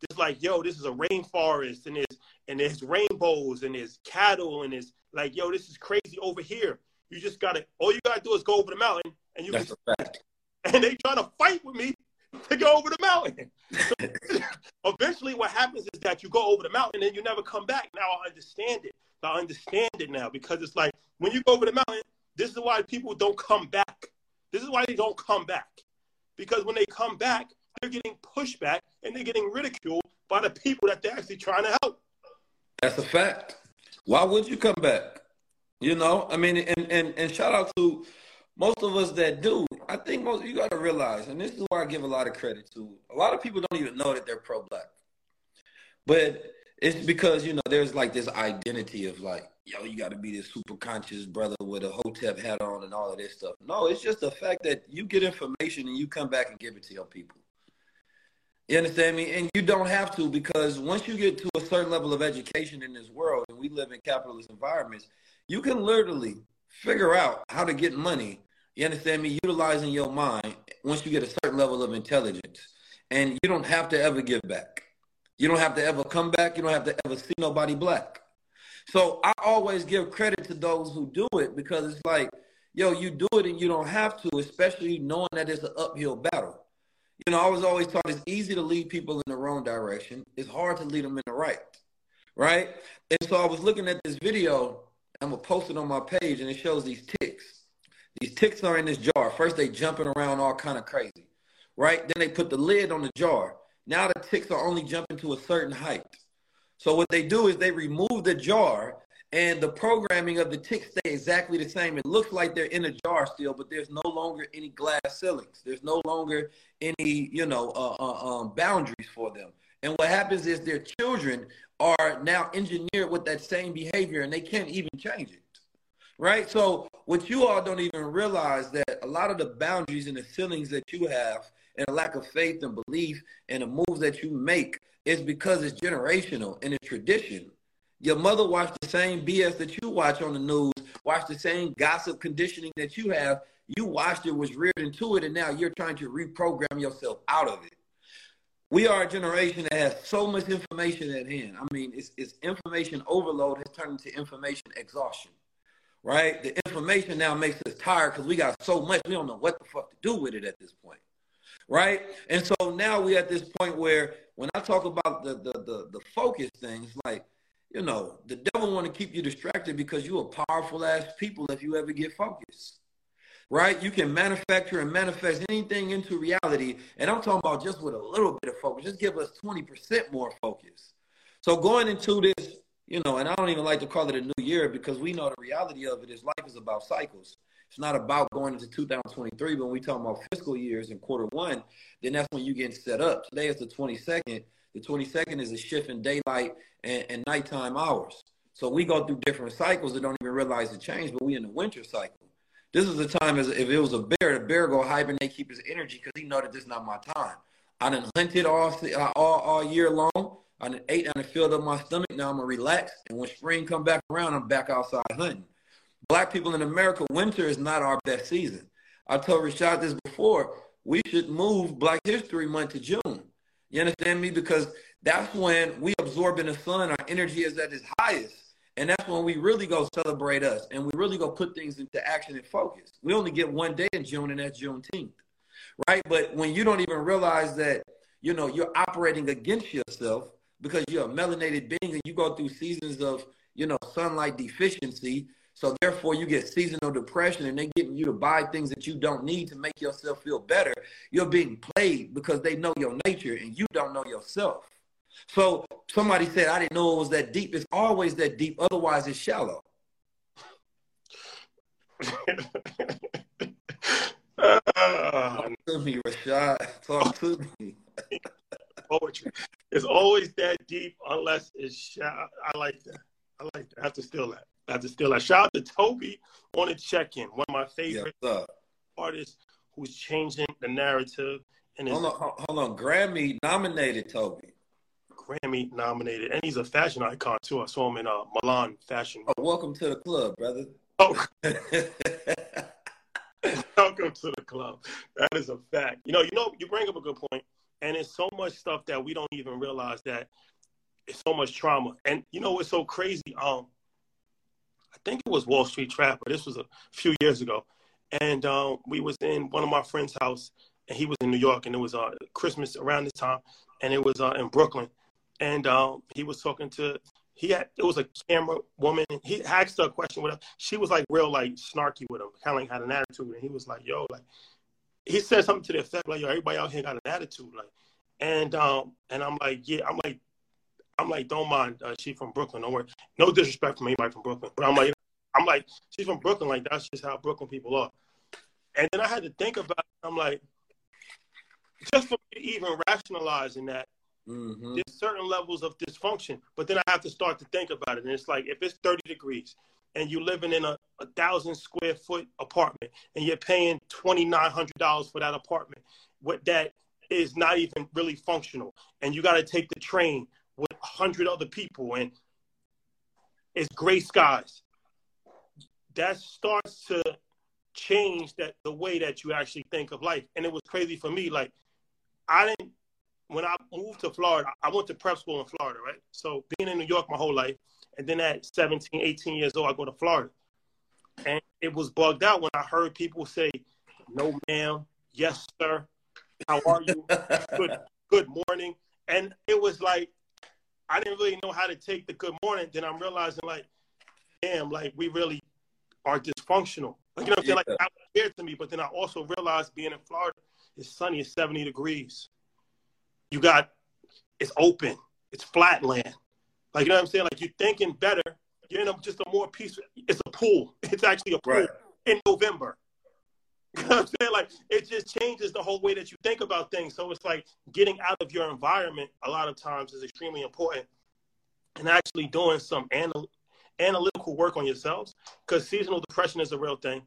just like, yo, this is a rainforest, and there's and there's rainbows, and there's cattle, and there's like, yo, this is crazy over here. You just gotta, all you gotta do is go over the mountain, and you That's can. And they trying to fight with me to go over the mountain. Eventually, what happens is that you go over the mountain and you never come back. Now I understand it. I understand it now because it's like when you go over the mountain, this is why people don't come back this is why they don't come back. Because when they come back, they're getting pushback and they're getting ridiculed by the people that they're actually trying to help. That's a fact. Why would you come back? You know, I mean, and, and, and shout out to most of us that do. I think most you got to realize, and this is why I give a lot of credit to. A lot of people don't even know that they're pro-black, but it's because you know there's like this identity of like yo, you got to be this super conscious brother with a hotep hat on and all of this stuff. No, it's just the fact that you get information and you come back and give it to your people. You understand me? And you don't have to because once you get to a certain level of education in this world, and we live in capitalist environments, you can literally figure out how to get money. You understand me? Utilizing your mind once you get a certain level of intelligence. And you don't have to ever give back. You don't have to ever come back. You don't have to ever see nobody black. So I always give credit to those who do it because it's like, yo, you do it and you don't have to, especially knowing that it's an uphill battle. You know, I was always taught it's easy to lead people in the wrong direction. It's hard to lead them in the right. Right? And so I was looking at this video. I'm gonna post it on my page, and it shows these ticks. These ticks are in this jar. First, they jumping around all kind of crazy, right? Then they put the lid on the jar. Now the ticks are only jumping to a certain height. So what they do is they remove the jar and the programming of the ticks stay exactly the same. It looks like they're in a jar still, but there's no longer any glass ceilings. There's no longer any, you know, uh, uh, um, boundaries for them. And what happens is their children are now engineered with that same behavior and they can't even change it. Right? So what you all don't even realize that a lot of the boundaries and the feelings that you have and a lack of faith and belief and the moves that you make is because it's generational and it's tradition. Your mother watched the same BS that you watch on the news, watched the same gossip conditioning that you have. You watched it, was reared into it, and now you're trying to reprogram yourself out of it. We are a generation that has so much information at hand. I mean, it's, it's information overload has turned into information exhaustion, right? The information now makes us tired because we got so much, we don't know what the fuck to do with it at this point right? And so now we're at this point where when I talk about the the the, the focus things, like you know, the devil want to keep you distracted because you're powerful ass people if you ever get focused. Right? You can manufacture and manifest anything into reality. And I'm talking about just with a little bit of focus. Just give us 20% more focus. So going into this, you know, and I don't even like to call it a new year because we know the reality of it is life is about cycles. It's not about going into 2023, but when we talk about fiscal years in quarter one, then that's when you get set up. Today is the 22nd. The 22nd is a shift in daylight and, and nighttime hours. So we go through different cycles that don't even realize the change, but we in the winter cycle. This is the time as if it was a bear, the bear go hibernate, keep his energy because he know that this is not my time. I done hunted all, all all year long. I ate, I done filled up my stomach. Now I'm gonna relax, and when spring come back around, I'm back outside hunting. Black people in America, winter is not our best season. I told Rashad this before. We should move Black History Month to June. You understand me? Because that's when we absorb in the sun, our energy is at its highest. And that's when we really go celebrate us and we really go put things into action and focus. We only get one day in June, and that's Juneteenth. Right? But when you don't even realize that, you know, you're operating against yourself because you're a melanated being and you go through seasons of, you know, sunlight deficiency. So therefore you get seasonal depression and they're getting you to buy things that you don't need to make yourself feel better. You're being played because they know your nature and you don't know yourself. So somebody said, I didn't know it was that deep. It's always that deep. Otherwise, it's shallow. Talk to me, Rashad. Talk to me. Poetry. It's always that deep unless it's shallow. I like that. I like that. I have to steal that. I have to steal that. Shout out to Tobe on a check-in. One of my favorite yes, artists who's changing the narrative. And hold on, hold on. Grammy nominated Tobe. Grammy nominated, and he's a fashion icon too. I saw him in uh, Milan fashion. Oh, welcome to the club, brother. Oh. welcome to the club. That is a fact. You know, you know, you bring up a good point, and it's so much stuff that we don't even realize that it's so much trauma. And you know what's so crazy? Um, I think it was Wall Street Trapper. This was a few years ago, and um, we was in one of my friend's house, and he was in New York, and it was uh, Christmas around this time, and it was uh, in Brooklyn, and um, he was talking to he had it was a camera woman. He asked her a question with her. She was like real like snarky with him, kind of like had an attitude, and he was like, "Yo, like," he said something to the effect like, "Yo, everybody out here got an attitude," like, and um, and I'm like, yeah, I'm like, I'm like, don't mind, uh, she from Brooklyn, don't worry, no disrespect from anybody from Brooklyn, but I'm like, I'm like, she's from Brooklyn, like that's just how Brooklyn people are, and then I had to think about, it. I'm like, just for me to even rationalizing that Mm-hmm. There's certain levels of dysfunction, but then I have to start to think about it. And it's like if it's 30 degrees and you're living in a, a thousand square foot apartment and you're paying $2,900 for that apartment, what that is not even really functional. And you got to take the train with a 100 other people and it's gray skies. That starts to change that the way that you actually think of life. And it was crazy for me. Like I didn't when I moved to Florida, I went to prep school in Florida, right? So being in New York my whole life, and then at 17, 18 years old, I go to Florida. And it was bugged out when I heard people say, no, ma'am, yes, sir, how are you? good, good morning. And it was like, I didn't really know how to take the good morning. Then I'm realizing, like, damn, like, we really are dysfunctional. Like, you know what I'm saying? Like, that was scared to me. But then I also realized being in Florida, it's sunny, it's 70 degrees you got it's open, it's flat land. Like you know what I'm saying? Like you're thinking better. You're in a, just a more peaceful. It's a pool. It's actually a pool right. in November. You know what I'm saying? Like it just changes the whole way that you think about things. So it's like getting out of your environment a lot of times is extremely important, and actually doing some anal- analytical work on yourselves because seasonal depression is a real thing,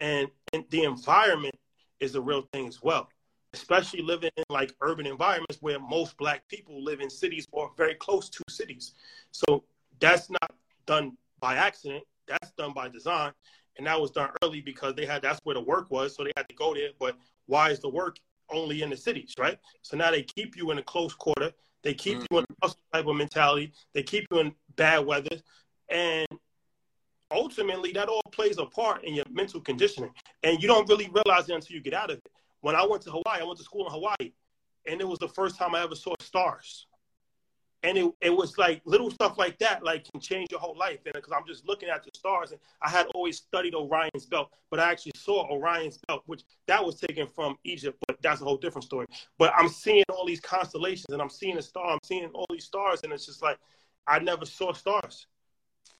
and, and the environment is a real thing as well especially living in like urban environments where most black people live in cities or very close to cities. So that's not done by accident. That's done by design. And that was done early because they had that's where the work was. So they had to go there. But why is the work only in the cities, right? So now they keep you in a close quarter. They keep mm-hmm. you in a type of mentality. They keep you in bad weather. And ultimately that all plays a part in your mental conditioning. And you don't really realize it until you get out of it when I went to Hawaii, I went to school in Hawaii, and it was the first time I ever saw stars. And it, it was like little stuff like that, like can change your whole life. And because I'm just looking at the stars, and I had always studied Orion's belt, but I actually saw Orion's belt, which that was taken from Egypt, but that's a whole different story. But I'm seeing all these constellations, and I'm seeing a star, I'm seeing all these stars, and it's just like I never saw stars,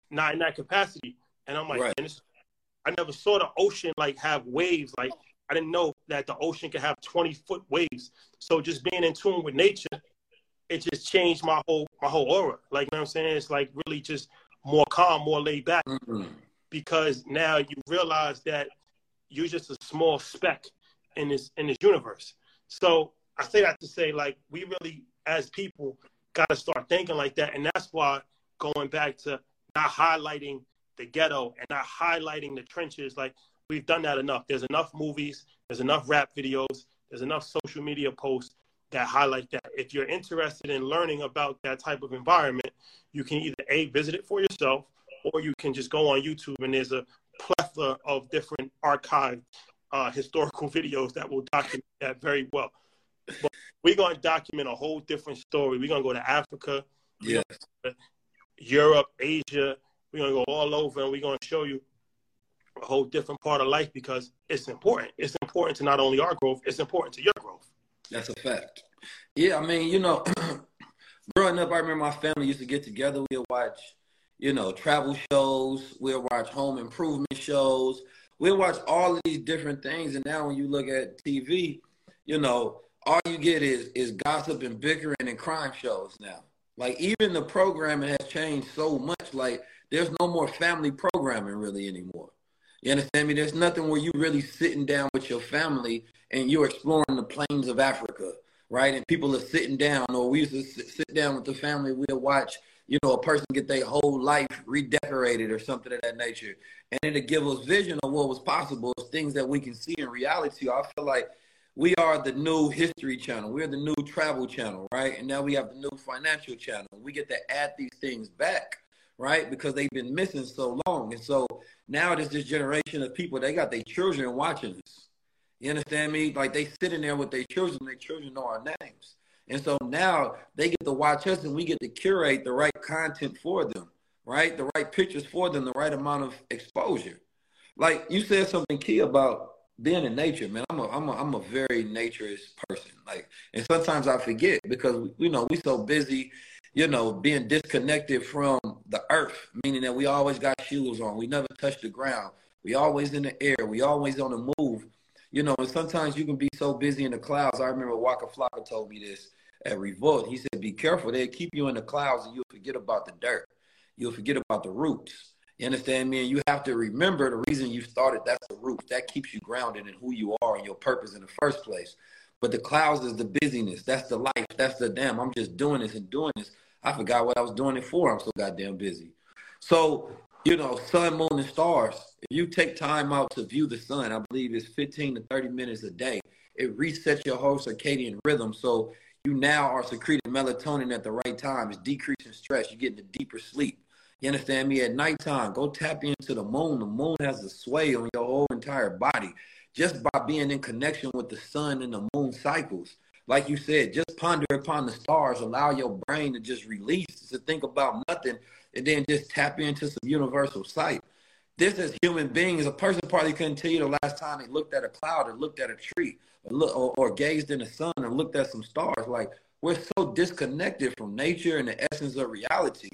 not in that capacity. And I'm like, right. I never saw the ocean like have waves like I didn't know that the ocean could have 20 foot waves. So just being in tune with nature it just changed my whole my whole aura. Like you know what I'm saying? It's like really just more calm, more laid back. Mm-hmm. Because now you realize that you're just a small speck in this in this universe. So I say that to say like we really as people gotta start thinking like that. And that's why going back to not highlighting the ghetto and not highlighting the trenches, like we've done that enough. There's enough movies, there's enough rap videos, there's enough social media posts that highlight that. If you're interested in learning about that type of environment, you can either A, visit it for yourself, or you can just go on YouTube and there's a plethora of different archived uh, historical videos that will document that very well. But we're going to document a whole different story. We're going to go to Africa, yes. Europe, Asia. We're going to go all over and we're going to show you a whole different part of life because it's important. It's important to not only our growth, it's important to your growth. That's a fact. Yeah, I mean, you know, growing up, I remember my family used to get together. We'd watch, you know, travel shows. We'd watch home improvement shows. We'd watch all these different things. And now when you look at TV, you know, all you get is is gossip and bickering and crime shows now. Like even the programming has changed so much. Like there's no more family programming really anymore. You understand me? There's nothing where you really sitting down with your family and you're exploring the plains of Africa, right? And people are sitting down, or we used to sit down with the family. We'll watch, you know, a person get their whole life redecorated or something of that nature, and it'll give us vision of what was possible, things that we can see in reality. I feel like we are the new history channel. We're the new travel channel, right? And now we have the new financial channel. We get to add these things back right? Because they've been missing so long. And so now there's this generation of people, they got their children watching us. You understand me? Like they sitting there with their children, their children know our names. And so now they get to watch us and we get to curate the right content for them, right? The right pictures for them, the right amount of exposure. Like you said something key about being in nature, man. I'm a I'm a I'm a very naturist person. Like and sometimes I forget because you know, we so busy you know, being disconnected from the earth, meaning that we always got shoes on. We never touch the ground. We always in the air. We always on the move. You know, and sometimes you can be so busy in the clouds. I remember Waka Flocka told me this at Revolt. He said, be careful. They'll keep you in the clouds and you'll forget about the dirt. You'll forget about the roots. You understand me? And you have to remember the reason you started. That's the roots. That keeps you grounded in who you are and your purpose in the first place. But the clouds is the busyness. That's the life. That's the damn. I'm just doing this and doing this. I forgot what I was doing it for. I'm so goddamn busy. So, you know, sun, moon, and stars. If you take time out to view the sun, I believe it's 15 to 30 minutes a day. It resets your whole circadian rhythm. So you now are secreting melatonin at the right time. It's decreasing stress. You're getting a deeper sleep. You understand me? At nighttime, go tap into the moon. The moon has a sway on your whole entire body just by being in connection with the sun and the moon cycles like you said, just ponder upon the stars, allow your brain to just release, to think about nothing, and then just tap into some universal sight. This as human beings, a person probably couldn't tell you the last time they looked at a cloud or looked at a tree or, look, or, or gazed in the sun or looked at some stars. Like we're so disconnected from nature and the essence of reality.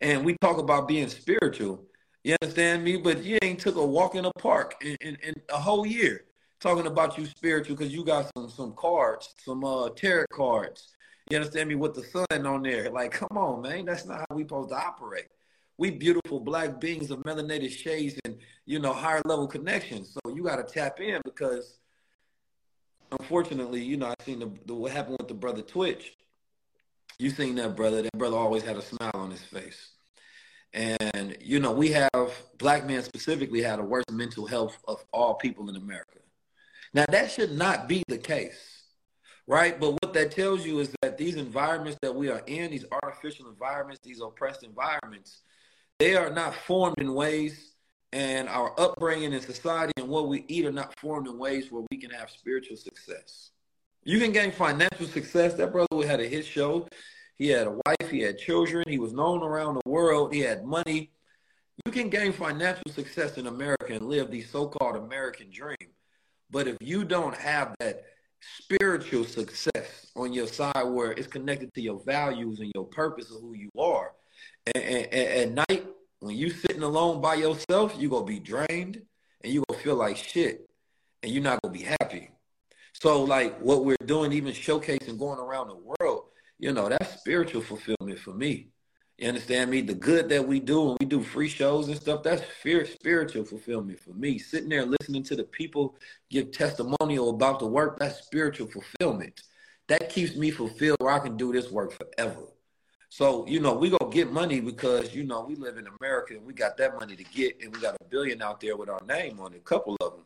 And we talk about being spiritual. You understand me? But you ain't took a walk in a park in, in, in a whole year talking about you spiritual because you got some some cards, some uh tarot cards. You understand me with the sun on there? Like, come on, man, that's not how we supposed to operate. We beautiful black beings of melanated shades and you know higher level connections. So you got to tap in because, unfortunately, you know I seen the, the what happened with the brother Twitch. You seen that brother? That brother always had a smile on his face. And you know, we have black men specifically had the worst mental health of all people in America. Now, that should not be the case, right? But what that tells you is that these environments that we are in, these artificial environments, these oppressed environments, they are not formed in ways, and our upbringing in society and what we eat are not formed in ways where we can have spiritual success. You can gain financial success. That brother had a hit show. He had a wife, he had children, he was known around the world, he had money. You can gain financial success in America and live the so called American dream. But if you don't have that spiritual success on your side where it's connected to your values and your purpose of who you are, and, and, and at night when you sitting alone by yourself, you're gonna be drained and you're gonna feel like shit and you're not gonna be happy. So like what we're doing, even showcasing going around the world, you know, that's spiritual fulfillment for me. You understand me? The good that we do when we do free shows and stuff, that's spiritual fulfillment for me. Sitting there listening to the people give testimonial about the work, that's spiritual fulfillment. That keeps me fulfilled where I can do this work forever. So, you know, we go get money because, you know, we live in America and we got that money to get and we got a billion out there with our name on it, a couple of them.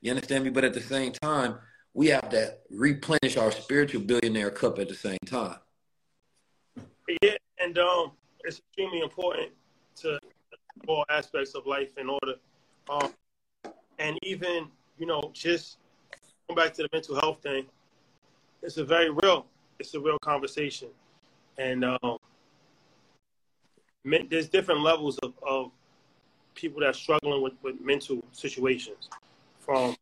You understand me? But at the same time, we have to replenish our spiritual billionaire cup at the same time. Yeah, and um, it's extremely important to all aspects of life in order, um, and even you know, just going back to the mental health thing, it's a very real, it's a real conversation, and um, there's different levels of, of people that are struggling with, with mental situations, from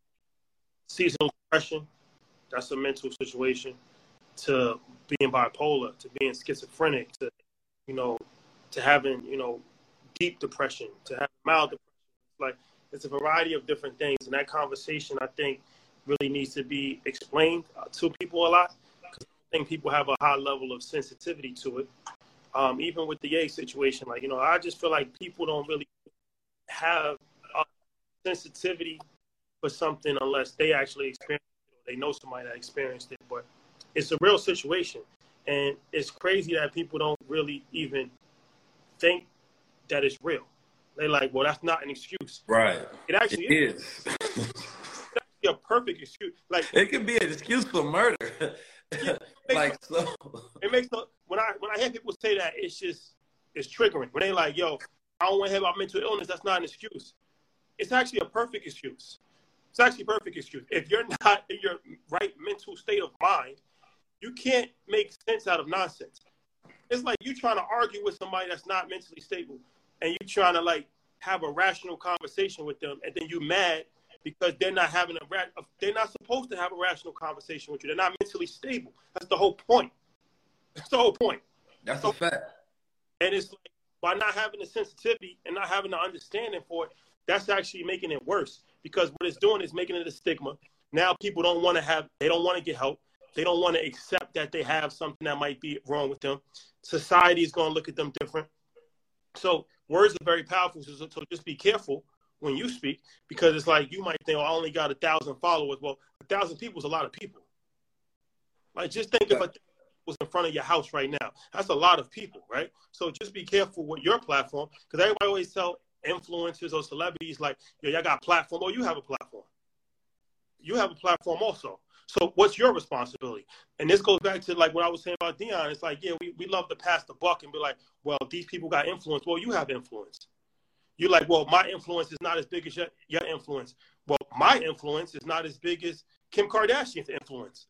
seasonal depression, that's a mental situation, to being bipolar, to being schizophrenic, to you know, to having you know deep depression, to have mild depression. Like it's a variety of different things, and that conversation I think really needs to be explained uh, to people a lot because I think people have a high level of sensitivity to it. Um, even with the Ye situation, like you know, I just feel like people don't really have a sensitivity for something unless they actually experience it or they know somebody that experienced it. But it's a real situation. And it's crazy that people don't really even think that it's real. They're like, well, that's not an excuse. Right. It actually it is. is. it's actually a perfect excuse. Like it can be an excuse for murder. like no, so. It makes no. When I when I hear people say that, it's just it's triggering. When they like, yo, I don't want to hear about mental illness. That's not an excuse. It's actually a perfect excuse. It's actually a perfect excuse. If you're not in your right mental state of mind, you can't make sense out of nonsense. It's like you trying to argue with somebody that's not mentally stable, and you're trying to like have a rational conversation with them, and then you mad because they're not having a ra- they're not supposed to have a rational conversation with you. They're not mentally stable. That's the whole point. That's the whole point. That's so, a fact. And it's like by not having the sensitivity and not having the understanding for it, that's actually making it worse because what it's doing is making it a stigma. Now people don't want to have, they don't want to get help. They don't want to accept that they have something that might be wrong with them. Society is going to look at them different. So words are very powerful. So, so just be careful when you speak because it's like you might think, oh, I only got a thousand followers. Well, a thousand people is a lot of people. Like just think yeah. if a was in front of your house right now. That's a lot of people, right? So just be careful with your platform because everybody always tell influencers or celebrities like, yo, y'all got a platform. Oh, you have a platform. You have a platform also. So what's your responsibility? And this goes back to like what I was saying about Dion. It's like, yeah, we, we love to pass the buck and be like, well, these people got influence. Well, you have influence. You're like, well, my influence is not as big as your, your influence. Well, my influence is not as big as Kim Kardashian's influence.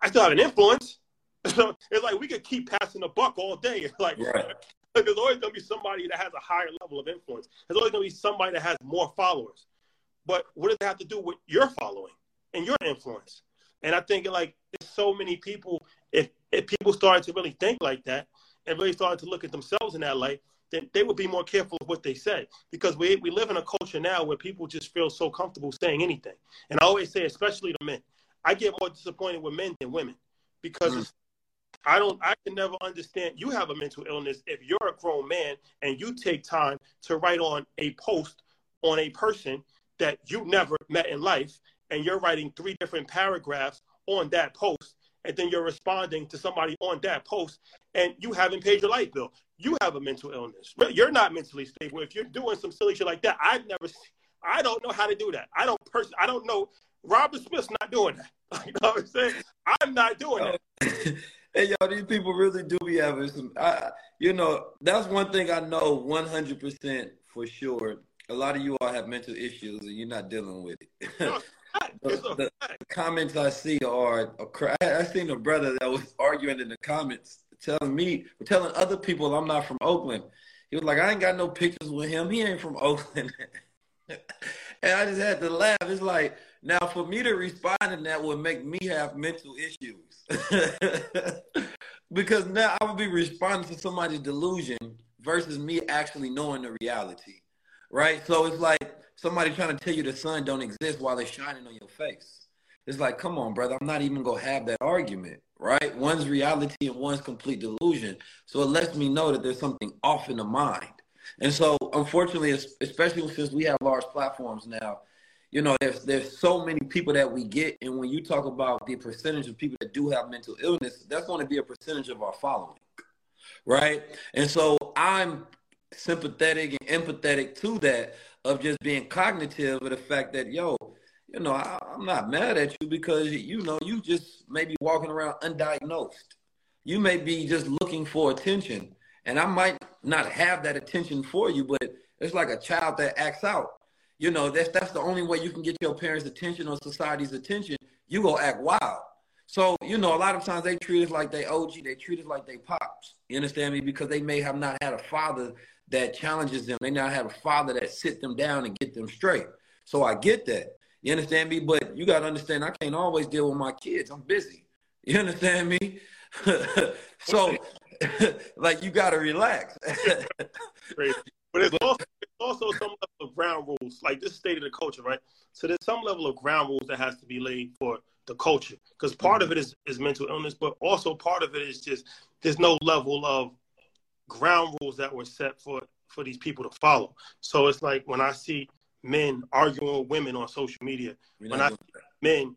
I still have an influence. So it's like we could keep passing the buck all day. Like right. there's always gonna be somebody that has a higher level of influence. There's always gonna be somebody that has more followers. But what does it have to do with your following and your influence? And I think like so many people, if if people started to really think like that and really started to look at themselves in that light, then they would be more careful of what they say. Because we we live in a culture now where people just feel so comfortable saying anything. And I always say, especially to men, I get more disappointed with men than women because mm. I don't I can never understand you have a mental illness if you're a grown man and you take time to write on a post on a person that you never met in life and you're writing three different paragraphs on that post, and then you're responding to somebody on that post, and you haven't paid your light bill. You have a mental illness. You're not mentally stable. If you're doing some silly shit like that, I've never, I don't know how to do that. I don't person, I don't know. Robert Smith's not doing that. You know what I'm saying? I'm not doing that. Oh. hey, y'all, these people really do be having some. I, you know, that's one thing I know 100% for sure. A lot of you all have mental issues and you're not dealing with it. the, the, comments I see are, I seen a brother that was arguing in the comments, telling me, telling other people I'm not from Oakland. He was like, I ain't got no pictures with him. He ain't from Oakland. and I just had to laugh. It's like, now for me to respond to that would make me have mental issues. because now I would be responding to somebody's delusion versus me actually knowing the reality. Right? So it's like somebody trying to tell you the sun don't exist while it's shining on your face. It's like, come on, brother, I'm not even gonna have that argument, right? One's reality and one's complete delusion. So it lets me know that there's something off in the mind. And so, unfortunately, especially since we have large platforms now, you know, there's there's so many people that we get, and when you talk about the percentage of people that do have mental illness, that's going to be a percentage of our following, right? And so, I'm sympathetic and empathetic to that of just being cognitive of the fact that, yo, you know, I, am not mad at you because you know you just may be walking around undiagnosed. You may be just looking for attention, and I might not have that attention for you, but it's like a child that acts out. You know, that's that's the only way you can get your parents' attention or society's attention. You go act wild. So, you know, a lot of times they treat us like they OG, they treat us like they pops. You understand me? Because they may have not had a father that challenges them. They now have a father that sit them down and get them straight. So I get that. You understand me? But you gotta understand I can't always deal with my kids. I'm busy. You understand me? so like you gotta relax. but it's also, it's also some level of ground rules. Like this state of the culture, right? So there's some level of ground rules that has to be laid for the culture. Because part of mm-hmm. it is, is mental illness, but also part of it is just there's no level of ground rules that were set for for these people to follow. So it's like when I see men arguing with women on social media, when I see men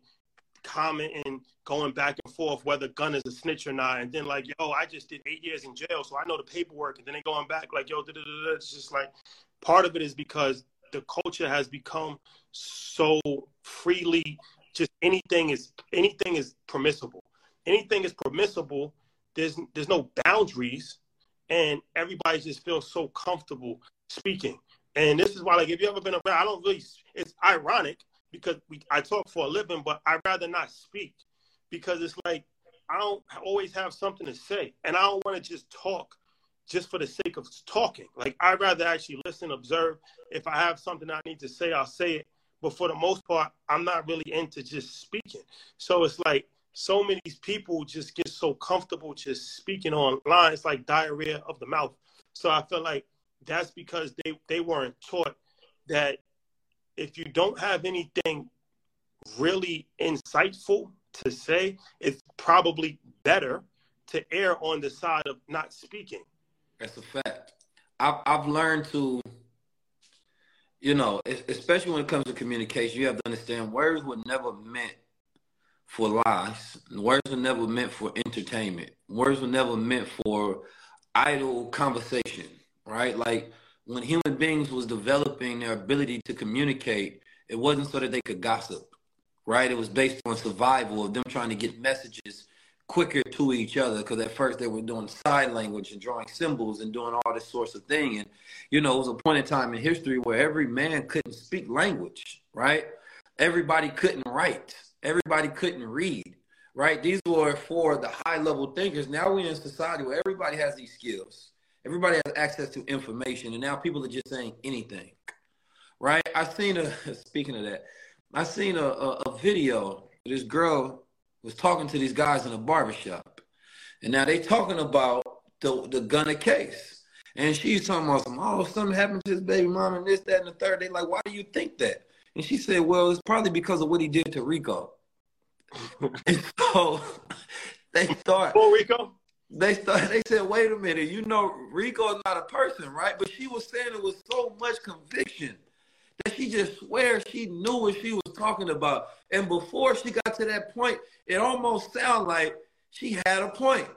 commenting, going back and forth whether Gunna is a snitch or not, and then like, yo, I just did eight years in jail, so I know the paperwork, and then they going back like, yo, it's just like part of it is because the culture has become so freely just anything is anything is permissible. Anything is permissible. There's there's no boundaries and everybody just feels so comfortable speaking. And this is why, like, if you ever been around, I don't really. It's ironic because we I talk for a living, but I rather not speak because it's like I don't always have something to say, and I don't want to just talk just for the sake of talking. Like I'd rather actually listen, observe. If I have something I need to say, I'll say it. But for the most part, I'm not really into just speaking. So it's like so many people just get so comfortable just speaking online. It's like diarrhea of the mouth. So I feel like that's because they, they weren't taught that if you don't have anything really insightful to say, it's probably better to err on the side of not speaking. That's a fact. I've, I've learned to, you know, especially when it comes to communication, you have to understand words were never meant for lies. Words were never meant for entertainment. Words were never meant for idle conversation, right? Like when human beings was developing their ability to communicate, it wasn't so that they could gossip, right? It was based on survival of them trying to get messages quicker to each other because at first they were doing sign language and drawing symbols and doing all this sorts of thing. And, you know, it was a point in time in history where every man couldn't speak language, right? Everybody couldn't write everybody couldn't read, right? These were for the high level thinkers. Now we're in a society where everybody has these skills. Everybody has access to information, and now people are just saying anything, right? I seen a speaking of that, I seen a, a, a video. This girl was talking to these guys in a barbershop, and now they talking about the the Gunna case, and she's talking about some oh something happened to his baby mom and this that and the third. They like, why do you think that? And she said, well, it's probably because of what he did to Rico. and so they thought. Oh, Rico? They thought they said, wait a minute, you know, Rico is not a person, right? But she was saying it with so much conviction that she just swears she knew what she was talking about. And before she got to that point, it almost sounded like she had a point.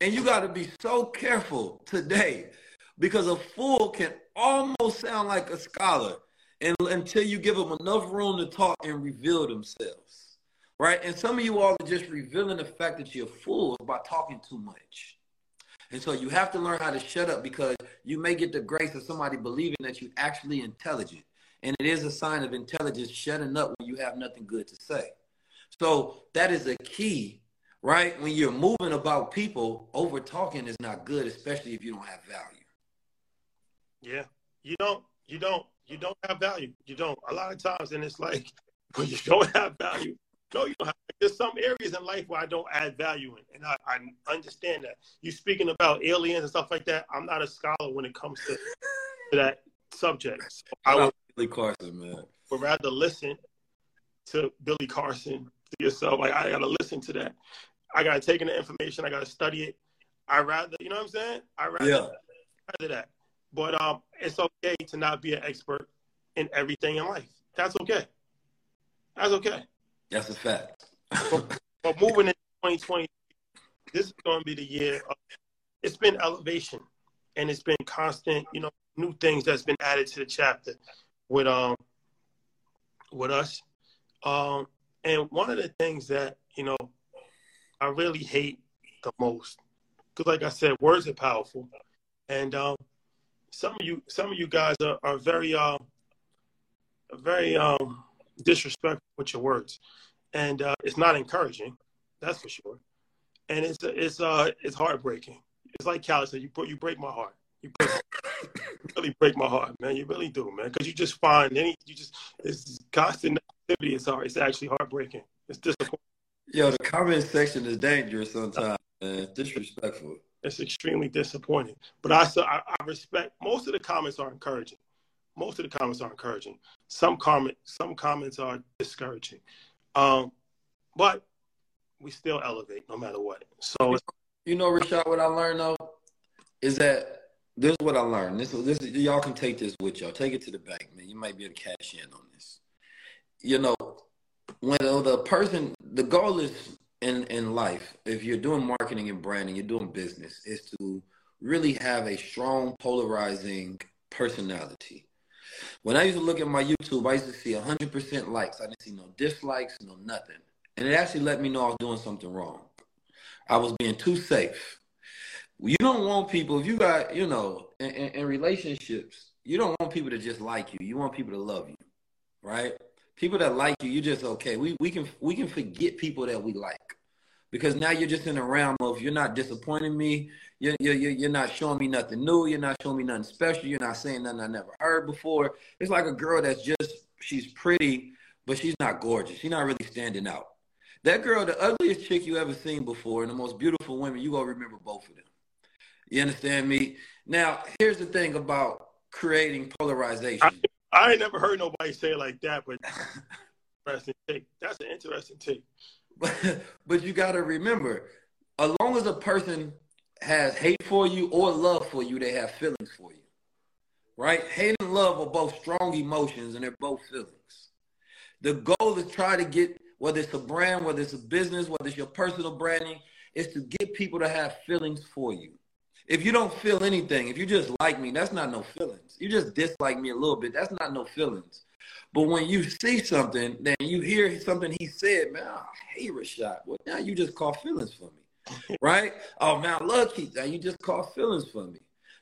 And you got to be so careful today because a fool can almost sound like a scholar and, until you give them enough room to talk and reveal themselves. Right? And some of you all are just revealing the fact that you're fools by talking too much. And so you have to learn how to shut up because you may get the grace of somebody believing that you're actually intelligent. And it is a sign of intelligence shutting up when you have nothing good to say. So that is a key, right? When you're moving about people, over talking is not good, especially if you don't have value. Yeah. You don't, you don't you don't have value. You don't. A lot of times, and it's like when you don't have value, no, you don't have. There's some areas in life where I don't add value in, and I, I understand that. You speaking about aliens and stuff like that. I'm not a scholar when it comes to, to that subject. So I would, Carson, man. would rather listen to Billy Carson to yourself. Like I gotta listen to that. I gotta take in the information. I gotta study it. I rather, you know what I'm saying? I rather, Yeah. rather that. But um, it's okay to not be an expert in everything in life. That's okay. That's okay. That's a fact. But moving into 2020, this is going to be the year. Of, it's been elevation, and it's been constant. You know, new things that's been added to the chapter with um with us. Um, and one of the things that you know I really hate the most, because like I said, words are powerful, and um, some of you some of you guys are, are very um very um disrespectful with your words, and uh, it's not encouraging. That's for sure. And it's it's uh it's heartbreaking. It's like Callie said, you you break my heart. You, break, you really break my heart, man. You really do, man. Because you just find any you just it's constant negativity. It's hard. It's actually heartbreaking. It's disappointing. Yo, the comment section is dangerous sometimes, man. Disrespectful. It's extremely disappointing. But I, so I I respect most of the comments are encouraging. Most of the comments are encouraging. Some comment some comments are discouraging. Um, but we still elevate no matter what. So You know, Rashad, what I learned though is that this is what I learned. This, this, y'all can take this with y'all. Take it to the bank, man. You might be able to cash in on this. You know, when the person, the goal is in in life. If you're doing marketing and branding, you're doing business, is to really have a strong, polarizing personality. When I used to look at my YouTube, I used to see 100% likes. I didn't see no dislikes, no nothing. And it actually let me know I was doing something wrong. I was being too safe. You don't want people, if you got, you know, in, in, in relationships, you don't want people to just like you. You want people to love you, right? People that like you, you just okay. We we can we can forget people that we like because now you're just in the realm of you're not disappointing me. You're, you're, you're you're not showing me nothing new. You're not showing me nothing special. You're not saying nothing I never heard before. It's like a girl that's just she's pretty, but she's not gorgeous. She's not really standing out. That girl, the ugliest chick you ever seen before, and the most beautiful women, you gonna remember both of them. You understand me? Now, here's the thing about creating polarization. I, I ain't never heard nobody say it like that, but interesting take. That's an interesting take. But, you got to remember, as long as a person has hate for you or love for you, they have feelings for you. Right? Hate and love are both strong emotions and they're both feelings. The goal is try to get, whether it's a brand, whether it's a business, whether it's your personal branding, is to get people to have feelings for you. If you don't feel anything, if you just like me, that's not no feelings. You just dislike me a little bit, that's not no feelings. But when you see something, then you hear something he said, man, I hate Rashad. Well, now you just call feelings for me, right? Oh, man, I love Keith. Now you just call feelings for me.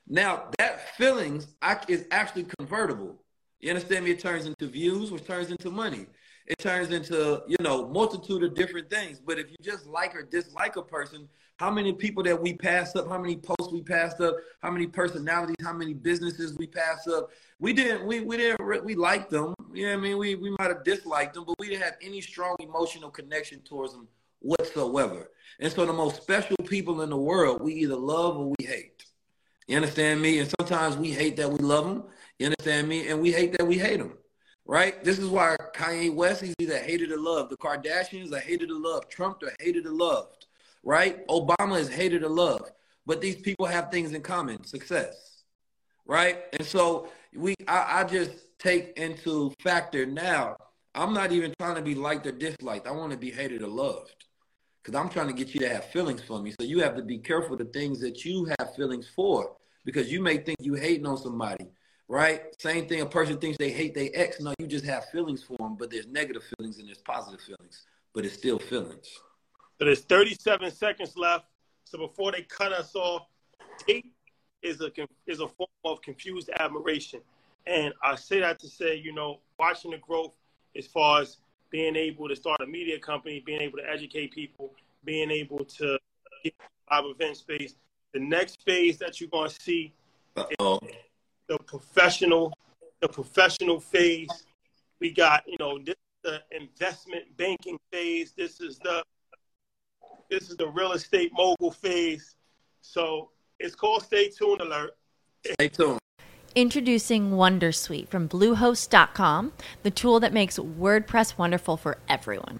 Now that feelings I, is actually convertible. You understand me? It turns into views, which turns into money. It turns into, you know, multitude of different things. But if you just like or dislike a person, how many people that we passed up, how many posts we passed up, how many personalities, how many businesses we passed up. We didn't, we, we didn't, we liked them. You know what I mean? We, we might have disliked them, but we didn't have any strong emotional connection towards them whatsoever. And so the most special people in the world, we either love or we hate. You understand me? And sometimes we hate that we love them. You understand me? And we hate that we hate them. Right? This is why Kanye West, he's either hated or loved. The Kardashians are hated or loved. Trump are hated or loved. Right? Obama is hated or loved. But these people have things in common, success. Right? And so we I, I just take into factor now, I'm not even trying to be liked or disliked. I want to be hated or loved. Because I'm trying to get you to have feelings for me. So you have to be careful the things that you have feelings for. Because you may think you hating on somebody right? Same thing. A person thinks they hate their ex. No, you just have feelings for them, but there's negative feelings and there's positive feelings, but it's still feelings. So there's 37 seconds left. So before they cut us off, hate is a is a form of confused admiration, and I say that to say, you know, watching the growth as far as being able to start a media company, being able to educate people, being able to get live event space. The next phase that you're going to see. Uh-oh the professional, the professional phase. We got, you know, this the investment banking phase. This is the this is the real estate mogul phase. So it's called Stay Tuned Alert. Stay tuned. Introducing Wondersuite from Bluehost.com, the tool that makes WordPress wonderful for everyone.